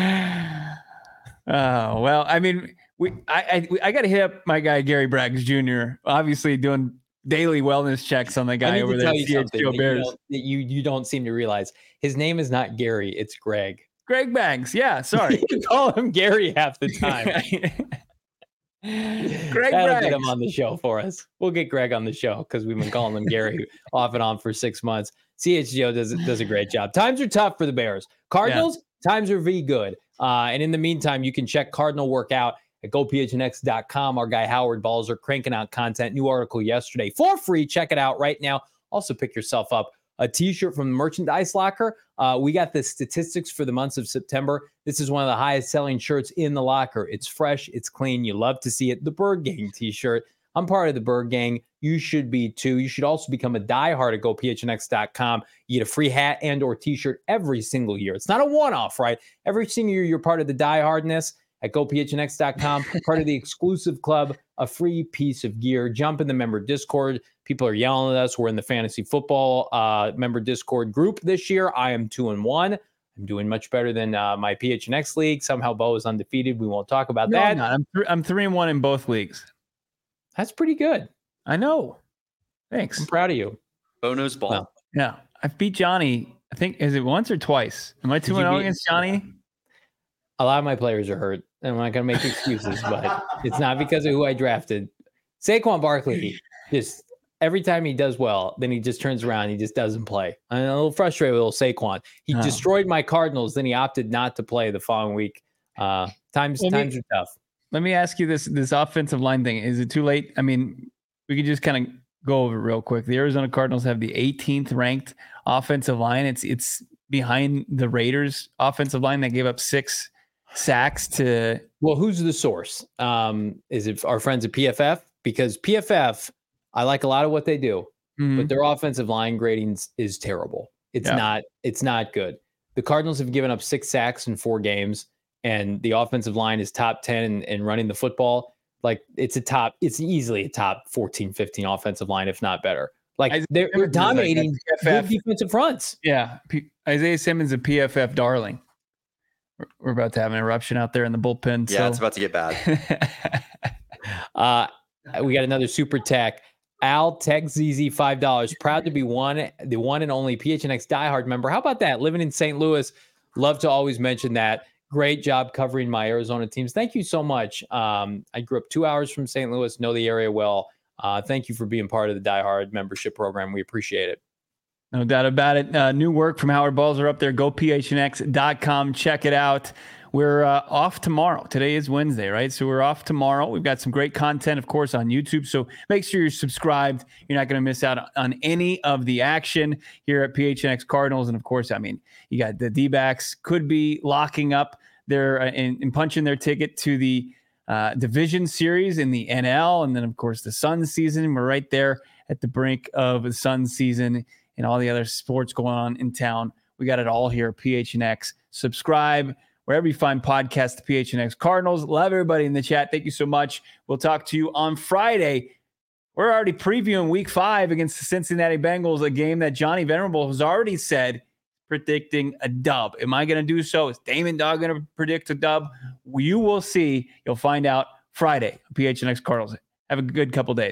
well, I mean, we I I, I got to hit up my guy Gary Braggs Jr. Obviously doing daily wellness checks on the guy over there. You
that you, that you you don't seem to realize his name is not Gary, it's Greg.
Greg Braggs. Yeah, sorry.
you can call him Gary half the time.
Greg
That'll get him on the show for us. We'll get Greg on the show because we've been calling him Gary off and on for six months. CHGO does does a great job. Times are tough for the Bears. Cardinals, times are V good. Uh, and in the meantime, you can check Cardinal workout at gophnx.com. Our guy Howard Balzer are cranking out content. New article yesterday for free. Check it out right now. Also, pick yourself up a t-shirt from the merchandise locker. Uh, we got the statistics for the months of September. This is one of the highest selling shirts in the locker. It's fresh, it's clean. You love to see it. The Bird Gang t-shirt. I'm part of the Bird Gang. You should be too. You should also become a diehard at gophnx.com. You get a free hat and or t-shirt every single year. It's not a one-off, right? Every single year you're part of the diehardness at gophnx.com, part of the exclusive club, a free piece of gear. Jump in the member Discord. People are yelling at us. We're in the fantasy football uh, member Discord group this year. I am two and one. I'm doing much better than uh, my PHNX league. Somehow Bo is undefeated. We won't talk about
No,
that.
I'm, not. I'm, th- I'm three and one in both leagues.
That's pretty good.
I know. Thanks.
I'm proud of you.
Bono's ball.
Well,
Yeah, I've beat Johnny. I think is it once or twice? Am I two and zero against Johnny?
A lot of my players are hurt. I'm not going to make excuses, but it's not because of who I drafted. Saquon Barkley just every time he does well, then he just turns around. He just doesn't play. I'm a little frustrated with little Saquon. He
Oh.
destroyed my Cardinals. Then he opted not to play the following week. Uh, times
Well, me-
times are tough.
Let me ask you this: this offensive line thing is it too late? I mean, we could just kind of go over it real quick. The Arizona Cardinals have the 18th ranked offensive line. It's it's behind the Raiders offensive line that gave up six sacks to.
Well, who's the source? Um, is it our friends at PFF? Because PFF, I like a lot of what they do,
Mhm.
but their offensive line gradings is terrible. It's
Yeah.
not. It's not good. The Cardinals have given up six sacks in four games, and the offensive line is top ten in, in running the football. Like it's a top. It's easily a top 14, 15 offensive line, if not better. Like they're,
Simmons like
dominating
PFF.
defensive fronts.
Yeah, P- Isaiah Simmons, a PFF darling. We're- about to have an eruption out there in the bullpen.
Yeah,
so.
it's about to get bad.
Uh, we got another super tech. Al Tech ZZ five dollars. Proud to be one, the one and only PHNX diehard member. How about that? Living in St. Louis, love to always mention that. Great job covering my Arizona teams. Thank you so much. Um, I grew up two hours from St. Louis, know the area well. Uh, thank you for being part of the diehard membership program. We appreciate it.
No doubt about it. Uh, new work from Howard Balzer up there. Go phnx.com. Check it out. We're uh, off tomorrow. Today is Wednesday, right? So we're off tomorrow. We've got some great content, of course, on YouTube. So make sure you're subscribed. You're not going to miss out on any of the action here at PHNX Cardinals. And of course, I mean, you got the D backs could be locking up their uh, and, and punching their ticket to the uh, division series in the NL. And then, of course, the Sun season. We're right there at the brink of the Sun season and all the other sports going on in town. We got it all here PHNX. Subscribe wherever you find podcasts to PHNX Cardinals. Love everybody in the chat. Thank you so much. We'll talk to you on Friday. We're already previewing week five against the Cincinnati Bengals, a game that Johnny Venerable has already said predicting a dub. Am I going to do so? Is Damon Dog going to predict a dub? You will see. You'll find out Friday. PHNX Cardinals. Have a good couple days.